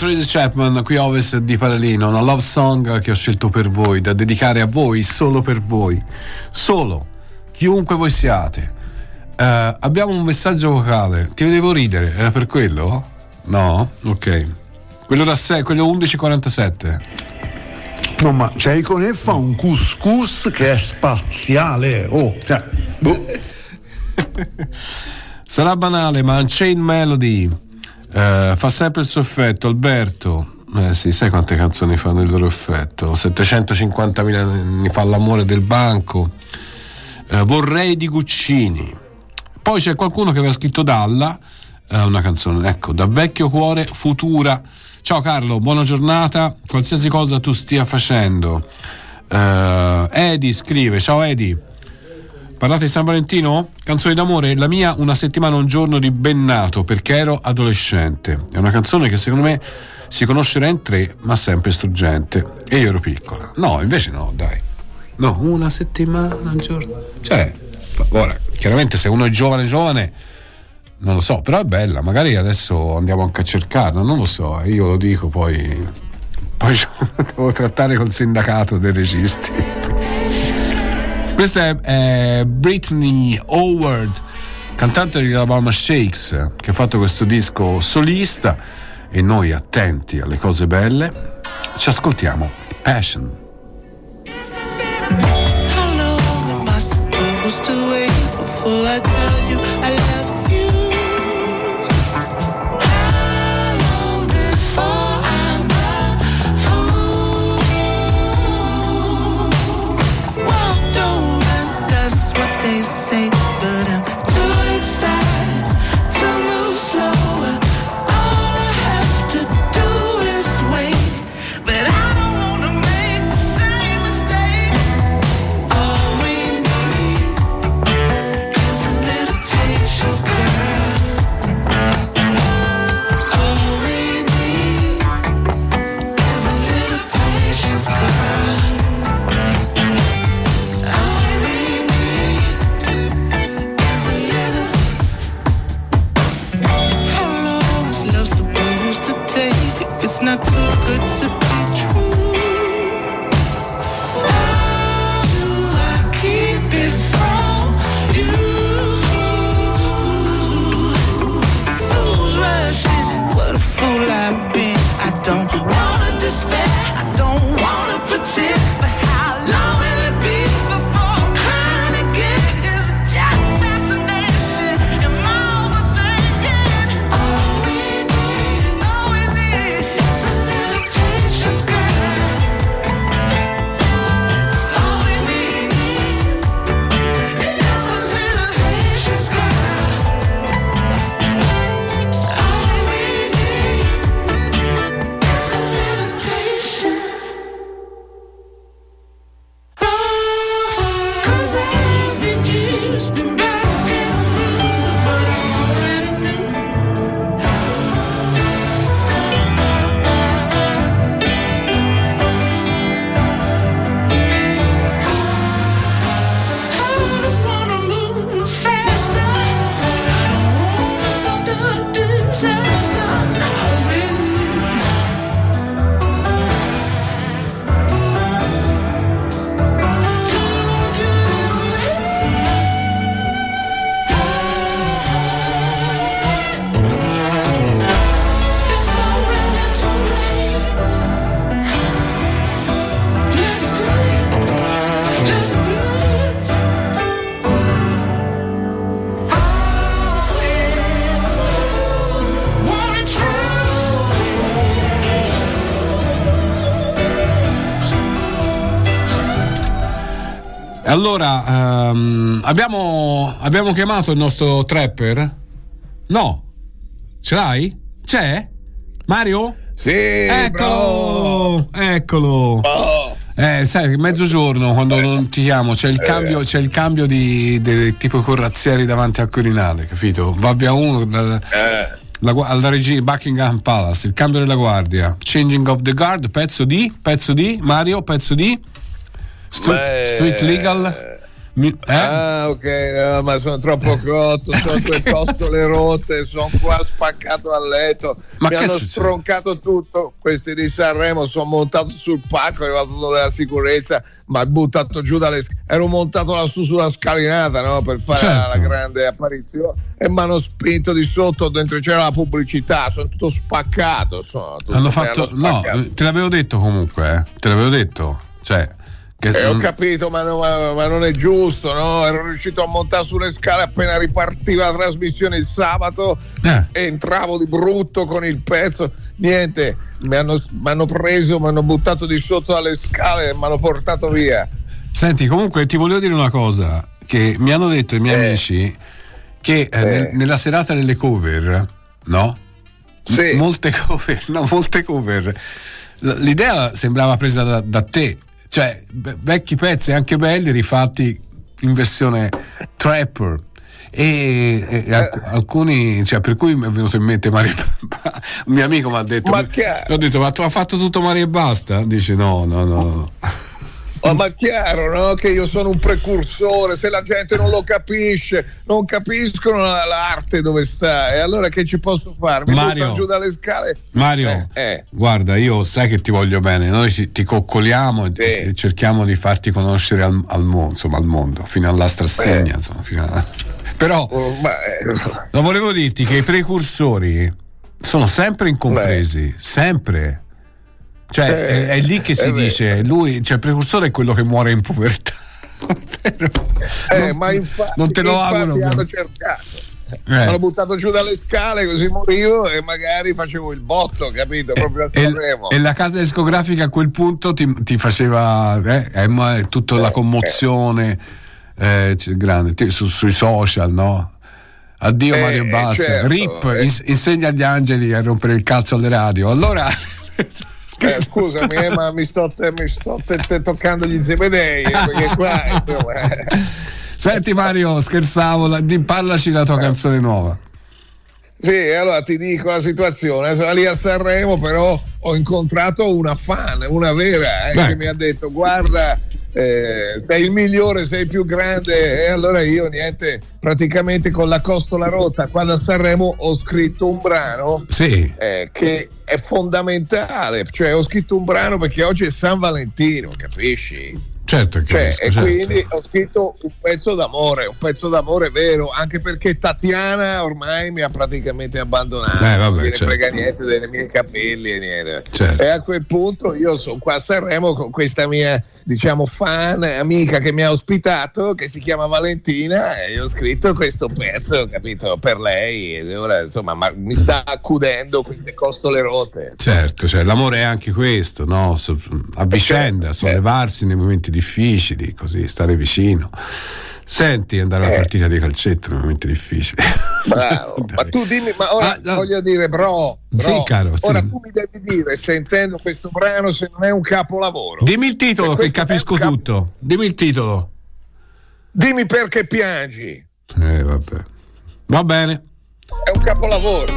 [SPEAKER 3] Tracy Chapman, qui ovest di Paralino, una love song che ho scelto per voi, da dedicare a voi, solo per voi. Solo, chiunque voi siate. Eh, abbiamo un messaggio vocale, ti vedevo ridere, era per quello? No? Ok. Quello da 6, quello 1147.
[SPEAKER 16] No, ma c'hai con E fa un couscous che è spaziale. Oh, cioè, boh.
[SPEAKER 3] Sarà banale, ma Unchained Melody eh, fa sempre il suo effetto. Alberto, eh sì, sai quante canzoni fanno il loro effetto? 750.000 anni fa l'amore del banco. Eh, vorrei di Guccini. Poi c'è qualcuno che aveva scritto Dalla, eh, una canzone, ecco, da vecchio cuore futura. Ciao Carlo, buona giornata, qualsiasi cosa tu stia facendo. Eh, Edi scrive, ciao Edi. Parlate di San Valentino? Canzone d'amore? La mia una settimana un giorno di bennato perché ero adolescente. È una canzone che secondo me si conoscerà in tre, ma sempre struggente. E io ero piccola. No, invece no, dai. No, una settimana un giorno. Cioè, ora, chiaramente se uno è giovane giovane
[SPEAKER 15] non lo so, però è bella, magari adesso andiamo anche a cercarla, non lo so, io lo dico poi, poi devo trattare col sindacato dei registi. Questa è, è Britney Howard, cantante di Alabama Shakes, che ha fatto questo disco solista e noi attenti alle cose belle, ci ascoltiamo Passion. Allora, ehm, abbiamo, abbiamo chiamato il nostro trapper? No. Ce l'hai? C'è? Mario?
[SPEAKER 17] Sì,
[SPEAKER 15] Eccolo! Eccolo! Eh, sai, mezzogiorno quando non ti chiamo c'è il cambio, c'è il cambio di, del tipo corazzieri davanti al Quirinale, capito? Va via uno da- la, gua- alla regia Buckingham Palace, il cambio della guardia, changing of the guard, pezzo di, pezzo di, Mario, pezzo di Street,
[SPEAKER 17] Beh,
[SPEAKER 15] street legal. Mi- eh?
[SPEAKER 17] Ah, ok, no, ma sono troppo cotto, sono due costole rotte, sono qua spaccato a letto.
[SPEAKER 15] Ma
[SPEAKER 17] Mi hanno stroncato tutto. Questi di Sanremo sono montato sul palco, è arrivato della sicurezza, ma buttato giù dalle ero montato lassù sulla scalinata no, per fare
[SPEAKER 15] Certo.
[SPEAKER 17] la grande apparizione e mi hanno spinto di sotto dentro c'era la pubblicità, sono tutto spaccato. Sono, tutto,
[SPEAKER 15] Hanno fatto.
[SPEAKER 17] hanno
[SPEAKER 15] No, te l'avevo detto comunque, eh. Te l'avevo detto. Cioè.
[SPEAKER 17] Eh, ho capito, ma, no- ma- ma non è giusto, no? Ero riuscito a montare sulle scale appena ripartiva la trasmissione il sabato,
[SPEAKER 15] Eh.
[SPEAKER 17] entravo di brutto con il pezzo, niente, mi hanno, mi hanno preso, mi hanno buttato di sotto alle scale e mi hanno portato via.
[SPEAKER 15] Senti, comunque ti volevo dire una cosa: che mi hanno detto i miei amici che eh, nel- nella serata delle cover, no? M- molte cover, no, molte cover. L- L'idea sembrava presa da, da te, cioè be- vecchi pezzi anche belli rifatti in versione trapper. E, e- e alc- alcuni, cioè, per cui mi è venuto in mente Mario. Un mio amico mi ha detto:
[SPEAKER 17] Ma che-
[SPEAKER 15] Ho detto, ma tu hai fatto tutto Mario e basta? Dice: no, no, no. no.
[SPEAKER 17] Oh, ma chiaro, no? Che io sono un precursore, se la gente non lo capisce, non capiscono la- l'arte dove sta. E allora che ci posso fare? Mi
[SPEAKER 3] Mario.
[SPEAKER 17] giù dalle scale.
[SPEAKER 3] Mario,
[SPEAKER 17] Eh, eh.
[SPEAKER 3] guarda, io sai che ti voglio bene, noi ti, ti coccoliamo e, e cerchiamo di farti conoscere al, al mondo, insomma, al mondo, fino alla strassegna,
[SPEAKER 17] Eh.
[SPEAKER 3] insomma, fino a- Però
[SPEAKER 17] Oh, ma, eh,
[SPEAKER 3] lo volevo dirti che i precursori sono sempre incompresi, sempre. Cioè,
[SPEAKER 17] Eh,
[SPEAKER 3] è, è lì che si
[SPEAKER 17] vero.
[SPEAKER 3] dice, lui, cioè il precursore è quello che muore in povertà.
[SPEAKER 17] eh, ma infatti,
[SPEAKER 3] non te lo auguro,
[SPEAKER 17] hanno cercato.
[SPEAKER 3] Eh.
[SPEAKER 17] Mi hanno buttato giù dalle scale così morivo e magari facevo il botto, capito? Proprio
[SPEAKER 3] E,
[SPEAKER 17] Sanremo.
[SPEAKER 3] e la casa discografica a quel punto ti, ti faceva eh, eh, tutta la commozione eh, grande ti- su- sui social, no? Addio
[SPEAKER 17] Eh,
[SPEAKER 3] Mario Basta,
[SPEAKER 17] certo,
[SPEAKER 3] Rip,
[SPEAKER 17] eh.
[SPEAKER 3] ins- insegna agli angeli a rompere il cazzo alle radio. Allora,
[SPEAKER 17] Eh, scusami, eh, ma mi sto, te- mi sto te- te toccando gli zebedei, eh, perché qua insomma, eh.
[SPEAKER 3] senti Mario, scherzavo, la- di- parlaci la tua canzone nuova.
[SPEAKER 17] Sì, allora ti dico la situazione. Sono lì a Sanremo, però ho incontrato una fan, una vera, eh, che mi ha detto: Guarda, eh, sei il migliore, sei il più grande. E allora io, niente, praticamente con la costola rotta, qua da Sanremo ho scritto un brano
[SPEAKER 3] Sì.
[SPEAKER 17] eh, che è fondamentale. Cioè, ho scritto un brano perché oggi è San Valentino, capisci?
[SPEAKER 3] Certo,
[SPEAKER 17] Cioè,
[SPEAKER 3] capisco,
[SPEAKER 17] e
[SPEAKER 3] certo.
[SPEAKER 17] quindi ho scritto un pezzo d'amore, un pezzo d'amore vero, anche perché Tatiana ormai mi ha praticamente abbandonato,
[SPEAKER 3] Eh, vabbè,
[SPEAKER 17] non gliene
[SPEAKER 3] certo.
[SPEAKER 17] frega niente dei miei capelli e niente.
[SPEAKER 3] Certo.
[SPEAKER 17] E a quel punto io sono qua a Sanremo con questa mia, diciamo, fan, amica che mi ha ospitato, che si chiama Valentina, e io ho scritto questo pezzo, capito, per lei, e ora insomma ma mi sta accudendo queste costole rotte.
[SPEAKER 3] Certo, cioè, l'amore è anche questo, no? A vicenda, sollevarsi nei momenti difficili, così stare vicino. Senti, andare alla
[SPEAKER 17] Eh.
[SPEAKER 3] partita di calcetto nei momenti difficili.
[SPEAKER 17] Bravo. ma tu dimmi, ma ora
[SPEAKER 3] Ah,
[SPEAKER 17] voglio dire, bro, bro,
[SPEAKER 3] Sì, caro, sì.
[SPEAKER 17] ora tu mi devi dire, sentendo questo brano, se non è un capolavoro.
[SPEAKER 3] Dimmi il titolo che
[SPEAKER 17] è
[SPEAKER 3] capisco
[SPEAKER 17] cap-
[SPEAKER 3] tutto. Dimmi il titolo.
[SPEAKER 17] Dimmi perché piangi.
[SPEAKER 3] Eh, vabbè. Va bene.
[SPEAKER 17] È un capolavoro.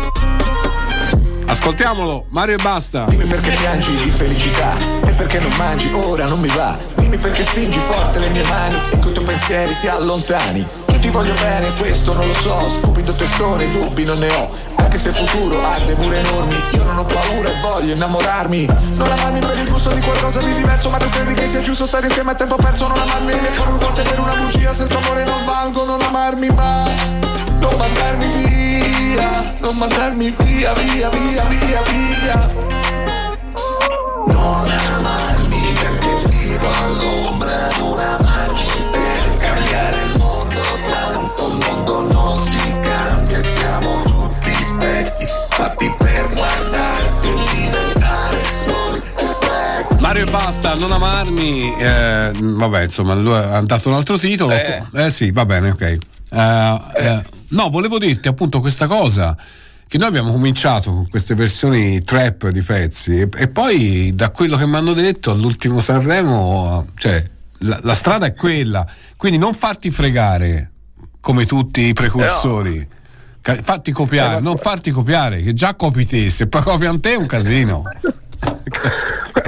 [SPEAKER 3] Ascoltiamolo, Mario e basta.
[SPEAKER 18] Dimmi perché piangi di felicità e perché non mangi, ora non mi va. Dimmi perché stringi forte le mie mani e coi tuoi pensieri ti allontani. Io ti voglio bene, questo non lo so, stupido testone, dubbi non ne ho. Anche se il futuro ha dei muri enormi, io non ho paura e voglio innamorarmi. Non amarmi per il gusto di qualcosa di diverso, ma tu credi che sia giusto stare insieme a tempo perso, non amarmi le corro volte per una bugia, senza amore non valgo, non amarmi mai. Non mandarmi via, non mandarmi via, via, via, via, via. Non amarmi perché vivo all'ombra, non amarmi per cambiare il mondo, tanto il mondo non si cambia, siamo tutti specchi, fatti per guardarsi e diventare soli. specchi.
[SPEAKER 3] Mario e basta, non amarmi. eh, vabbè, insomma, lui ha dato un altro titolo.
[SPEAKER 17] Eh.
[SPEAKER 3] Eh, sì, va bene, ok. Eh, eh, no, volevo dirti appunto questa cosa. Che noi abbiamo cominciato con queste versioni trap di pezzi e, e poi da quello che mi hanno detto all'ultimo Sanremo, cioè la, la strada è quella, quindi non farti fregare come tutti i precursori. Fatti copiare, non farti copiare, che già copi te, se poi copiano te è un casino.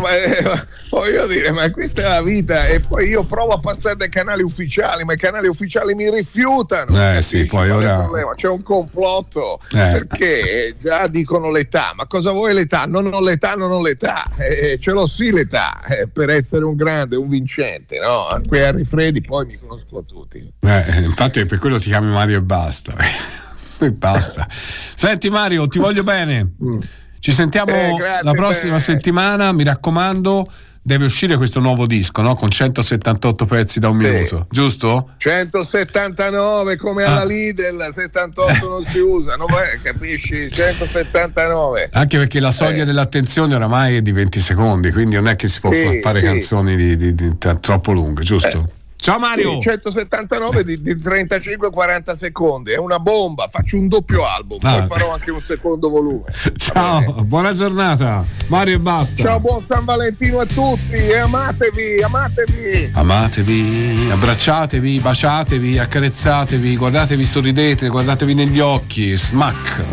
[SPEAKER 17] ma, eh, ma voglio dire, ma questa è la vita. E poi io provo a passare dai canali ufficiali, ma i canali ufficiali mi rifiutano.
[SPEAKER 3] Eh, sì, poi ora-?
[SPEAKER 17] C'è un complotto
[SPEAKER 3] Eh.
[SPEAKER 17] perché già dicono l'età. Ma cosa vuoi l'età? Non ho l'età, non ho l'età. Eh, ce l'ho sì l'età eh, per essere un grande, un vincente. No? Qui a Rifredi poi mi conoscono tutti.
[SPEAKER 3] Eh, infatti per quello ti chiami Mario e basta. e basta. Senti Mario, ti voglio bene. Ci sentiamo
[SPEAKER 17] Eh, grazie,
[SPEAKER 3] la prossima
[SPEAKER 17] bene.
[SPEAKER 3] settimana, mi raccomando, deve uscire questo nuovo disco, no? Con 178 pezzi da un
[SPEAKER 17] Sì.
[SPEAKER 3] minuto, giusto?
[SPEAKER 17] 179 come alla
[SPEAKER 3] Ah.
[SPEAKER 17] Lidl, 78 non si usa, no, beh, capisci? 179.
[SPEAKER 3] Anche perché la soglia
[SPEAKER 17] Eh.
[SPEAKER 3] dell'attenzione oramai è di 20 secondi, quindi non è che si può
[SPEAKER 17] Sì,
[SPEAKER 3] fa- fare
[SPEAKER 17] sì.
[SPEAKER 3] canzoni di, di- di- troppo lunghe, giusto? Ciao Mario!
[SPEAKER 17] Sì, 179 di, di 35-40 secondi, è una bomba, faccio un doppio album,
[SPEAKER 3] Ah.
[SPEAKER 17] poi farò anche un secondo volume.
[SPEAKER 3] Ciao, buona giornata. Mario e basta.
[SPEAKER 17] Ciao, buon San Valentino a tutti e amatevi, amatevi.
[SPEAKER 3] Amatevi, abbracciatevi, baciatevi, accarezzatevi, guardatevi, sorridete, guardatevi negli occhi, smack.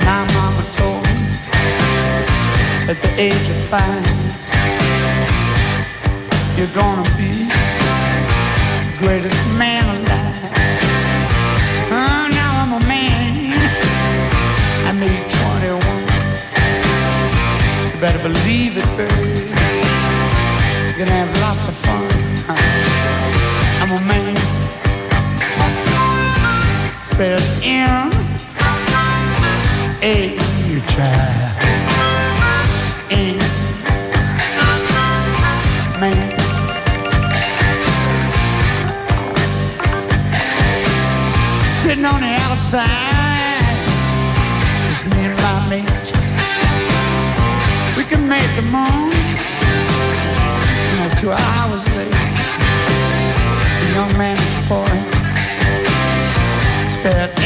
[SPEAKER 19] My mama told me at the age of five, you're gonna be greatest man alive. Oh, now I'm a man. I made 21. You better believe it, baby. You're gonna have lots of fun. I'm a man. Spell M on the outside, just me and my mate. We can make the moon, you know, two hours late. It's a young man's boy, spelled M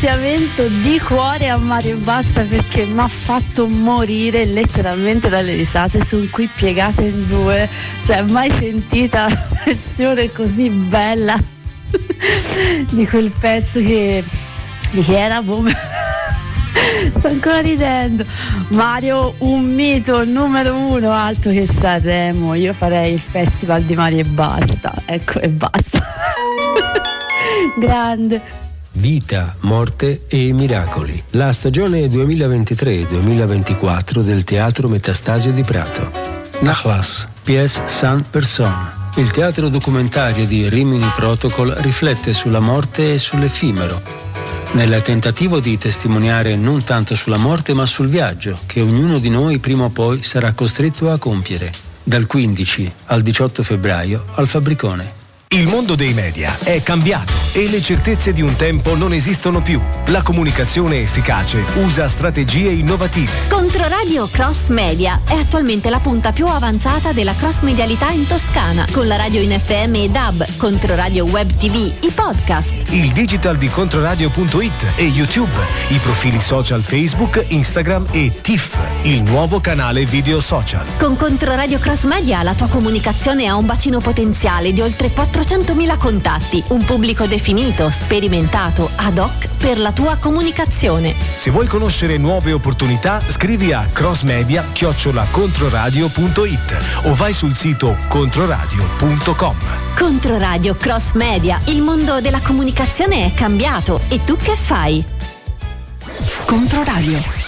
[SPEAKER 20] ringraziamento di cuore a Mario Basta perché mi ha fatto morire letteralmente dalle risate. Sono qui piegata in due, cioè mai sentita una versione così bella di quel pezzo che chi era boh. Sto ancora ridendo. Mario, un mito numero uno, altro che Sanremo. Io farei il festival di Mario e basta. Ecco e basta. Grande.
[SPEAKER 1] Vita, morte e miracoli. La stagione 2023-2024 del Teatro Metastasio di Prato. Nachlas, pièce sans personne. Il teatro documentario di Rimini Protocol riflette sulla morte e sull'effimero, nel tentativo di testimoniare non tanto sulla morte ma sul viaggio che ognuno di noi prima o poi sarà costretto a compiere, dal 15 al 18 febbraio al Fabbricone.
[SPEAKER 21] Il mondo dei media è cambiato e le certezze di un tempo non esistono più. La comunicazione efficace usa strategie innovative.
[SPEAKER 22] Controradio Cross Media è attualmente la punta più avanzata della cross medialità in Toscana, con la radio in FM e DAB, Controradio Web TV, i podcast.
[SPEAKER 21] Il digital di controradio.it e YouTube, i profili social Facebook, Instagram e TIFF, il nuovo canale video social.
[SPEAKER 22] Con Controradio Cross Media la tua comunicazione ha un bacino potenziale di oltre 400.000 contatti, un pubblico definito, sperimentato, ad hoc per la tua comunicazione.
[SPEAKER 21] Se vuoi conoscere nuove opportunità, scrivi a crossmedia-controradio.it o vai sul sito controradio.com.
[SPEAKER 22] Controradio Cross Media, il mondo della comunicazione è cambiato e tu che fai?
[SPEAKER 2] Controradio.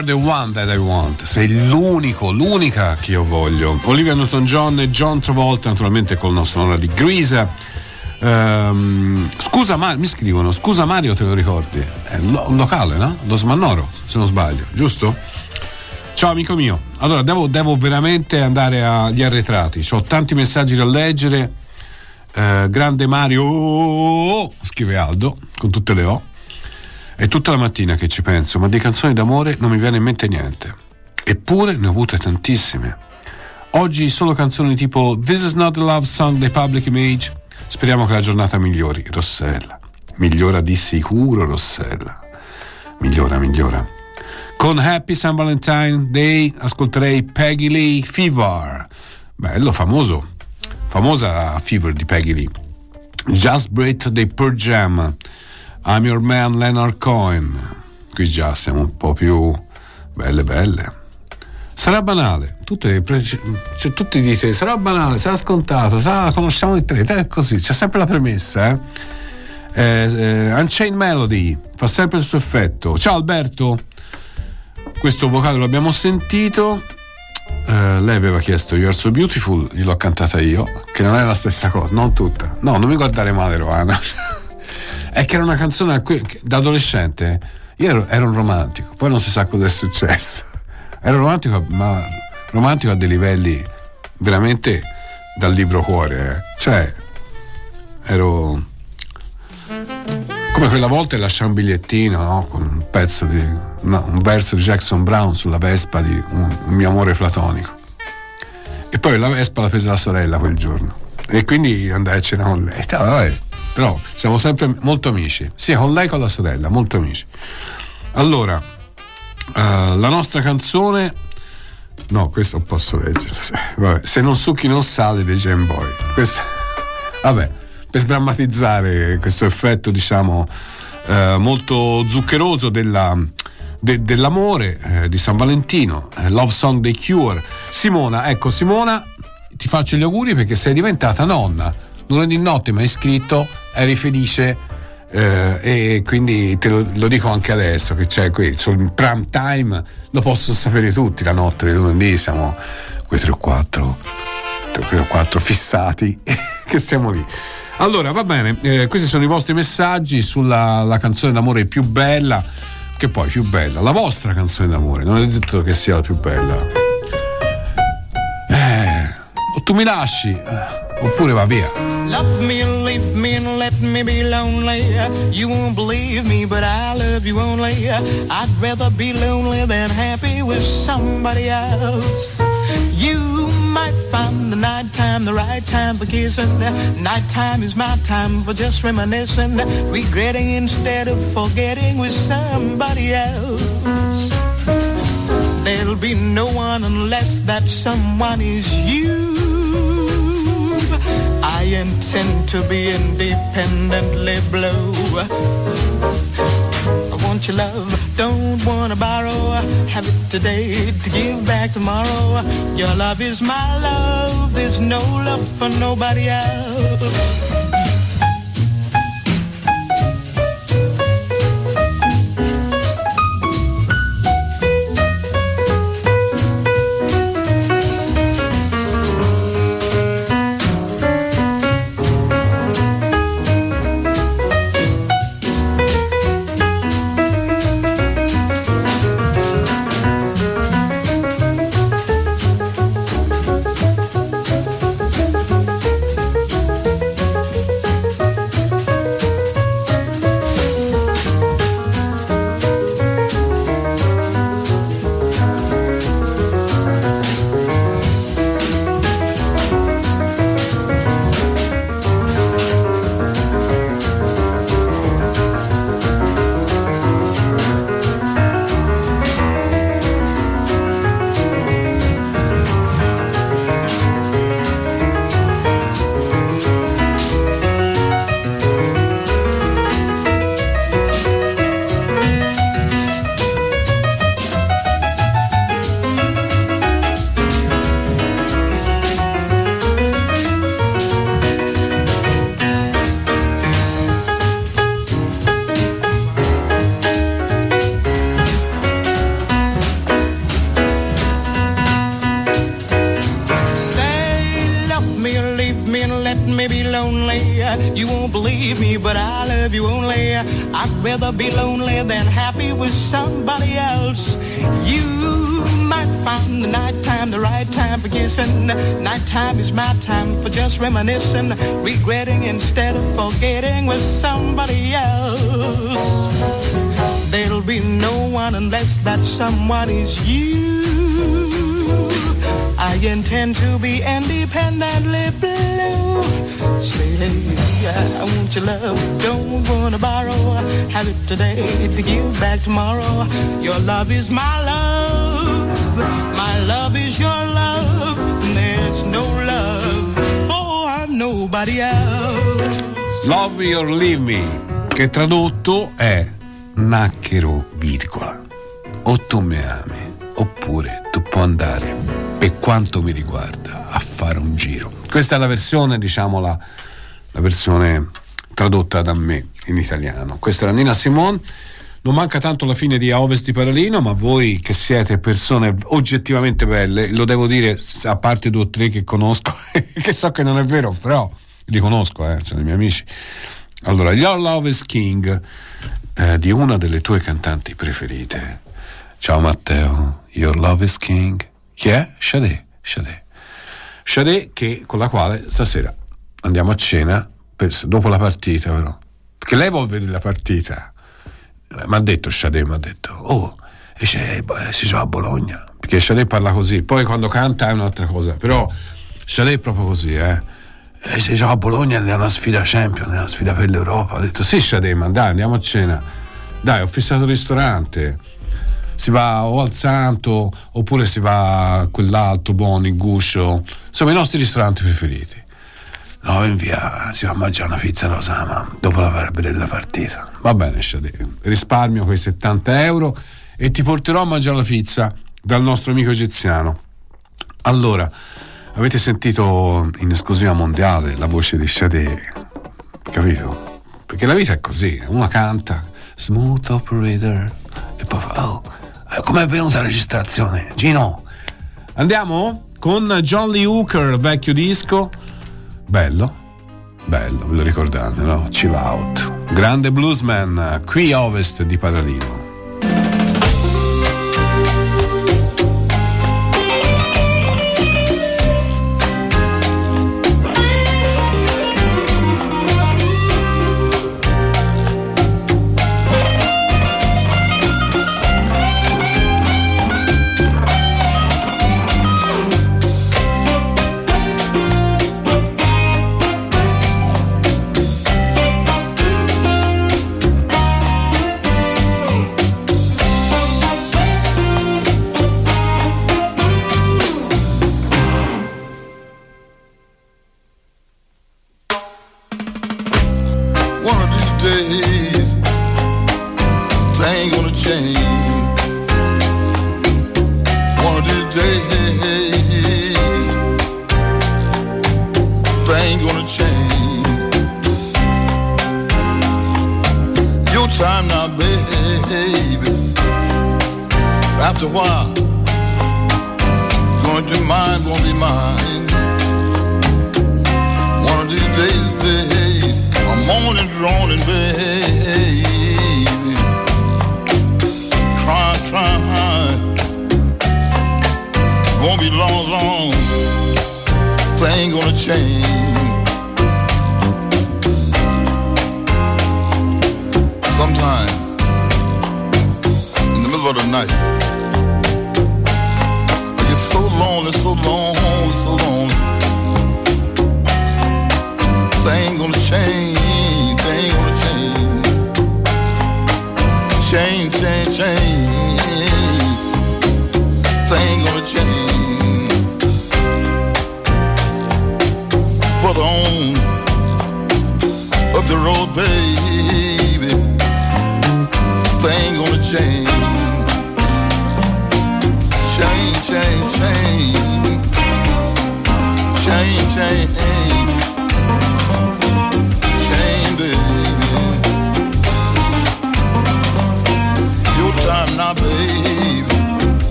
[SPEAKER 3] Are the one that I want. Sei l'unico, l'unica che io voglio. Olivia Newton-John e John Travolta, naturalmente col nostro onore di Grease. Ehm, scusa Mario, mi scrivono, scusa Mario te lo ricordi? È un lo- un locale, no? Lo Smannoro, se non sbaglio, giusto? Ciao amico mio, allora devo, devo veramente andare agli arretrati, ho tanti messaggi da leggere. Eh, grande Mario, scrive Aldo, con tutte le O. È tutta la mattina che ci penso, ma di canzoni d'amore non mi viene in mente niente. Eppure ne ho avute tantissime. Oggi solo canzoni tipo This is not a love song dei Public Image. Speriamo che la giornata migliori, Rossella. Migliora di sicuro, Rossella. Migliora, migliora. Con Happy San Valentine Day ascolterei Peggy Lee Fever. Bello, famoso. Famosa Fever di Peggy Lee. Just Breath dei Pearl Jam. I'm Your Man Leonard Cohen. Qui già siamo un po' più belle belle. Sarà banale, tutte, cioè, tutti dite sarà banale, sarà scontato, sarà, conosciamo i tre, è così, c'è sempre la premessa. Eh? Eh, eh, Unchained Melody fa sempre il suo effetto. Ciao Alberto, questo vocale lo abbiamo sentito. Eh, lei aveva chiesto You're So Beautiful, gliel'ho cantata io, che non è la stessa cosa, non tutta. No, non mi guardare male, Roana. è che era una canzone a cui- da adolescente. Io ero, ero un romantico, poi non si sa cosa è successo. Ero romantico, ma romantico a dei livelli veramente dal libro cuore. eh. Cioè, ero come quella volta lasciai un bigliettino no? con un pezzo di no, un verso di Jackson Brown sulla Vespa di un, un mio amore platonico e poi la Vespa la prese la sorella quel giorno e quindi andai a cena con lei Eh, vabbè, però siamo sempre molto amici. Sia con lei che con la sorella molto amici. Allora eh, la nostra canzone no questa non posso leggere se non succhi non sale dei Jam Boy. Questa vabbè per sdrammatizzare questo effetto diciamo eh, molto zuccheroso della- de- dell'amore eh, di San Valentino eh, Love Song dei Cure. Simona ecco Simona ti faccio gli auguri perché sei diventata nonna. Lunedì notte mi hai scritto eri felice eh, e quindi te lo, lo dico anche adesso che c'è qui sul prime time lo possono sapere tutti la notte di lunedì siamo quei 3 o 4 3 o 4 fissati che siamo lì. Allora va bene eh, questi sono i vostri messaggi sulla la canzone d'amore più bella che poi più bella la vostra canzone d'amore non è detto che sia la più bella. Eh, tu mi lasci oppure va via
[SPEAKER 23] Love me, leave me, and let me be lonely. You won't believe me, but I love you only. I'd rather be lonely than happy with somebody else. You might find the nighttime the right time for kissing. Nighttime is my time for just reminiscing, regretting instead of forgetting with somebody else. There'll be no one unless that someone is you. I intend to be independently blue. I want your love, don't wanna borrow. Have it today to give back tomorrow. Your love is my love, there's no love for nobody else. Be lonely than happy with somebody else. You might find the nighttime the right time for kissing. Nighttime is my time for just reminiscing, regretting instead of forgetting with somebody else. There'll be no one unless that someone is you. I intend to be independently blue. Say, I want your love, don't wanna borrow. Have it today to give back tomorrow. Your love is my love, my love is your love. There's no love for nobody else.
[SPEAKER 3] Love Me or Leave Me, che tradotto è Nacchero, virgola. O tu mi ami, oppure tu puoi andare, per quanto mi riguarda, a fare un giro. Questa è la versione, diciamo, la, la versione tradotta da me in italiano. Questa era Nina Simone. Non manca tanto la fine di A Ovest di Paralino, ma voi che siete persone oggettivamente belle, lo devo dire, a parte due o tre che conosco, che so che non è vero, però li conosco, eh, sono i miei amici. Allora, Your Love is King, eh, di una delle tue cantanti preferite. Ciao Matteo, Your Love is King. Chi è? Sade, Sade. Sade che, con la quale stasera andiamo a cena per- dopo la partita, però. Perché lei vuole vedere la partita. Mi ha detto Sade, mi ha detto, oh, e c'è- eh, si gioca a Bologna. Perché Sade parla così, poi quando canta è un'altra cosa. Però Sade è proprio così, eh. E si gioca a Bologna è una sfida champion, è una sfida per l'Europa. Ho detto sì, Sade, ma dai, andiamo a cena. Dai, ho fissato il ristorante. Si va o al Santo oppure si va a quell'altro, Boni, Guscio. Insomma, i nostri ristoranti preferiti. No, in via, si va a mangiare una pizza rosama dopo la per vedere la partita. Va bene, Sade. Risparmio quei 70 euro e ti porterò a mangiare la pizza dal nostro amico egiziano. Allora, avete sentito in esclusiva mondiale la voce di Sade, capito? Perché la vita è così, una canta, smooth operator, e poi fa, oh, eh, com'è venuta la registrazione? Gino, andiamo con John Lee Hooker, vecchio disco, bello, bello, ve lo ricordate, no? Chill out. Grande bluesman, qui a ovest di Padalino.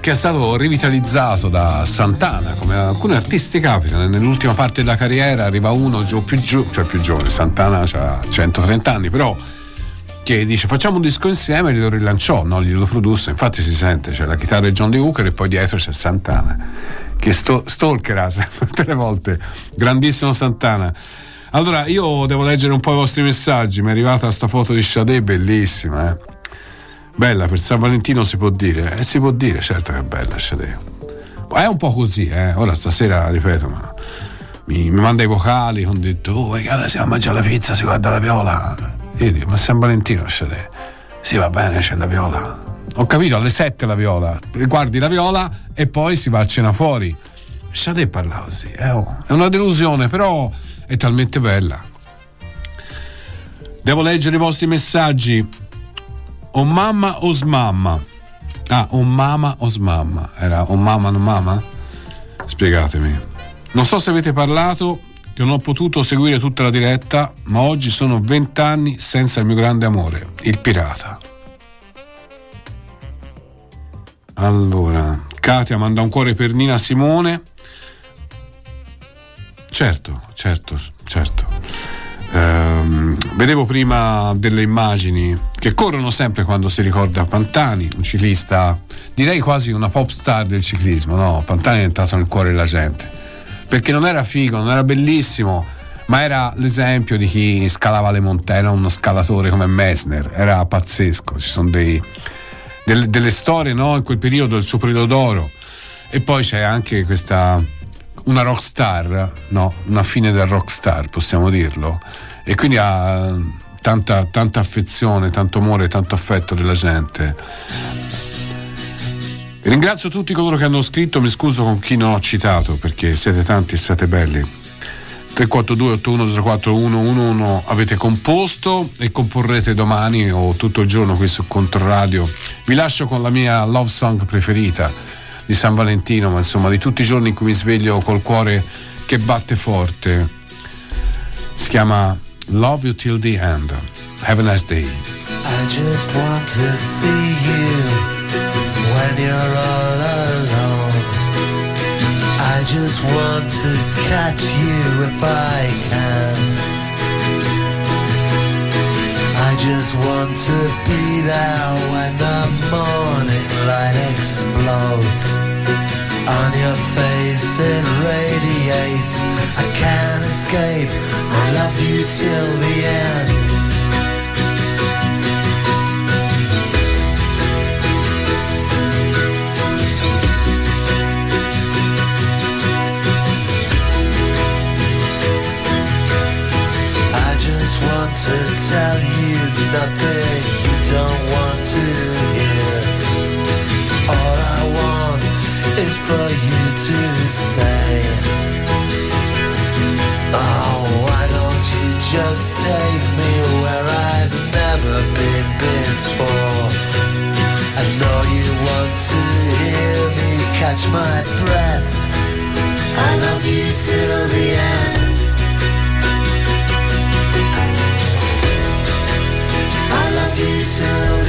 [SPEAKER 3] Che è stato rivitalizzato da Santana come alcuni artisti capitano. Nell'ultima parte della carriera arriva uno più giù cioè più giovane. Santana ha 130 anni però che dice facciamo un disco insieme e glielo rilanciò no? glielo produsse. Infatti si sente c'è la chitarra di John Lee Hooker e poi dietro c'è Santana che sto, stalkerà tutte le volte. Grandissimo Santana. Allora io devo leggere un po' i vostri messaggi. Mi è arrivata sta foto di Sade bellissima eh Bella per San Valentino si può dire, eh, si può dire, certo che è bella Sade. È un po' così, eh. Ora stasera, ripeto, ma mi, mi manda i vocali, ho detto, oh, guarda, siamo a mangiare la pizza, si guarda la viola. Io dico, ma San Valentino Sade. Sì, va bene, c'è la viola. Ho capito, alle 7 la viola. Guardi la viola e poi si va a cena fuori. Sade parla così, eh, oh. È una delusione, però è talmente bella. Devo leggere i vostri messaggi. O mamma o smamma? Ah, o mamma o smamma? Era o mamma o mamma? Spiegatemi. Non so se avete parlato, che non ho potuto seguire tutta la diretta, ma oggi sono vent'anni senza il mio grande amore, il pirata. Allora, Katia manda un cuore per Nina Simone. Certo, certo, certo. Vedevo prima delle immagini che corrono sempre quando si ricorda Pantani, un ciclista, direi quasi una pop star del ciclismo, no? Pantani è entrato nel cuore della gente, perché non era figo, non era bellissimo, ma era l'esempio di chi scalava le montagne, era uno scalatore come Messner, era pazzesco, ci sono dei, delle, delle storie no? in quel periodo, il suo periodo d'oro, e poi c'è anche questa una rock star, no, una fine del rock star, possiamo dirlo. E quindi ha tanta, tanta affezione, tanto amore, tanto affetto della gente. Ringrazio tutti coloro che hanno scritto, mi scuso con chi non ho citato perché siete tanti e siete belli. 342 8104 avete composto e comporrete domani o tutto il giorno qui su Controradio. Vi lascio con la mia love song preferita di San Valentino, ma insomma di tutti i giorni in cui mi sveglio col cuore che batte forte. Si chiama Love You Till the End. Have a nice day.
[SPEAKER 24] I just want to see you when you're all alone. I just want to catch you if I can. Just want to be there when the morning light explodes. On your face it radiates. I can't escape. I love you till the end. want to tell you nothing you don't want to hear. All I want is for you to say, Oh, why don't you just take me
[SPEAKER 25] where I've never been before? I know you want to hear me catch my breath. I love you till the end.
[SPEAKER 24] Jesus.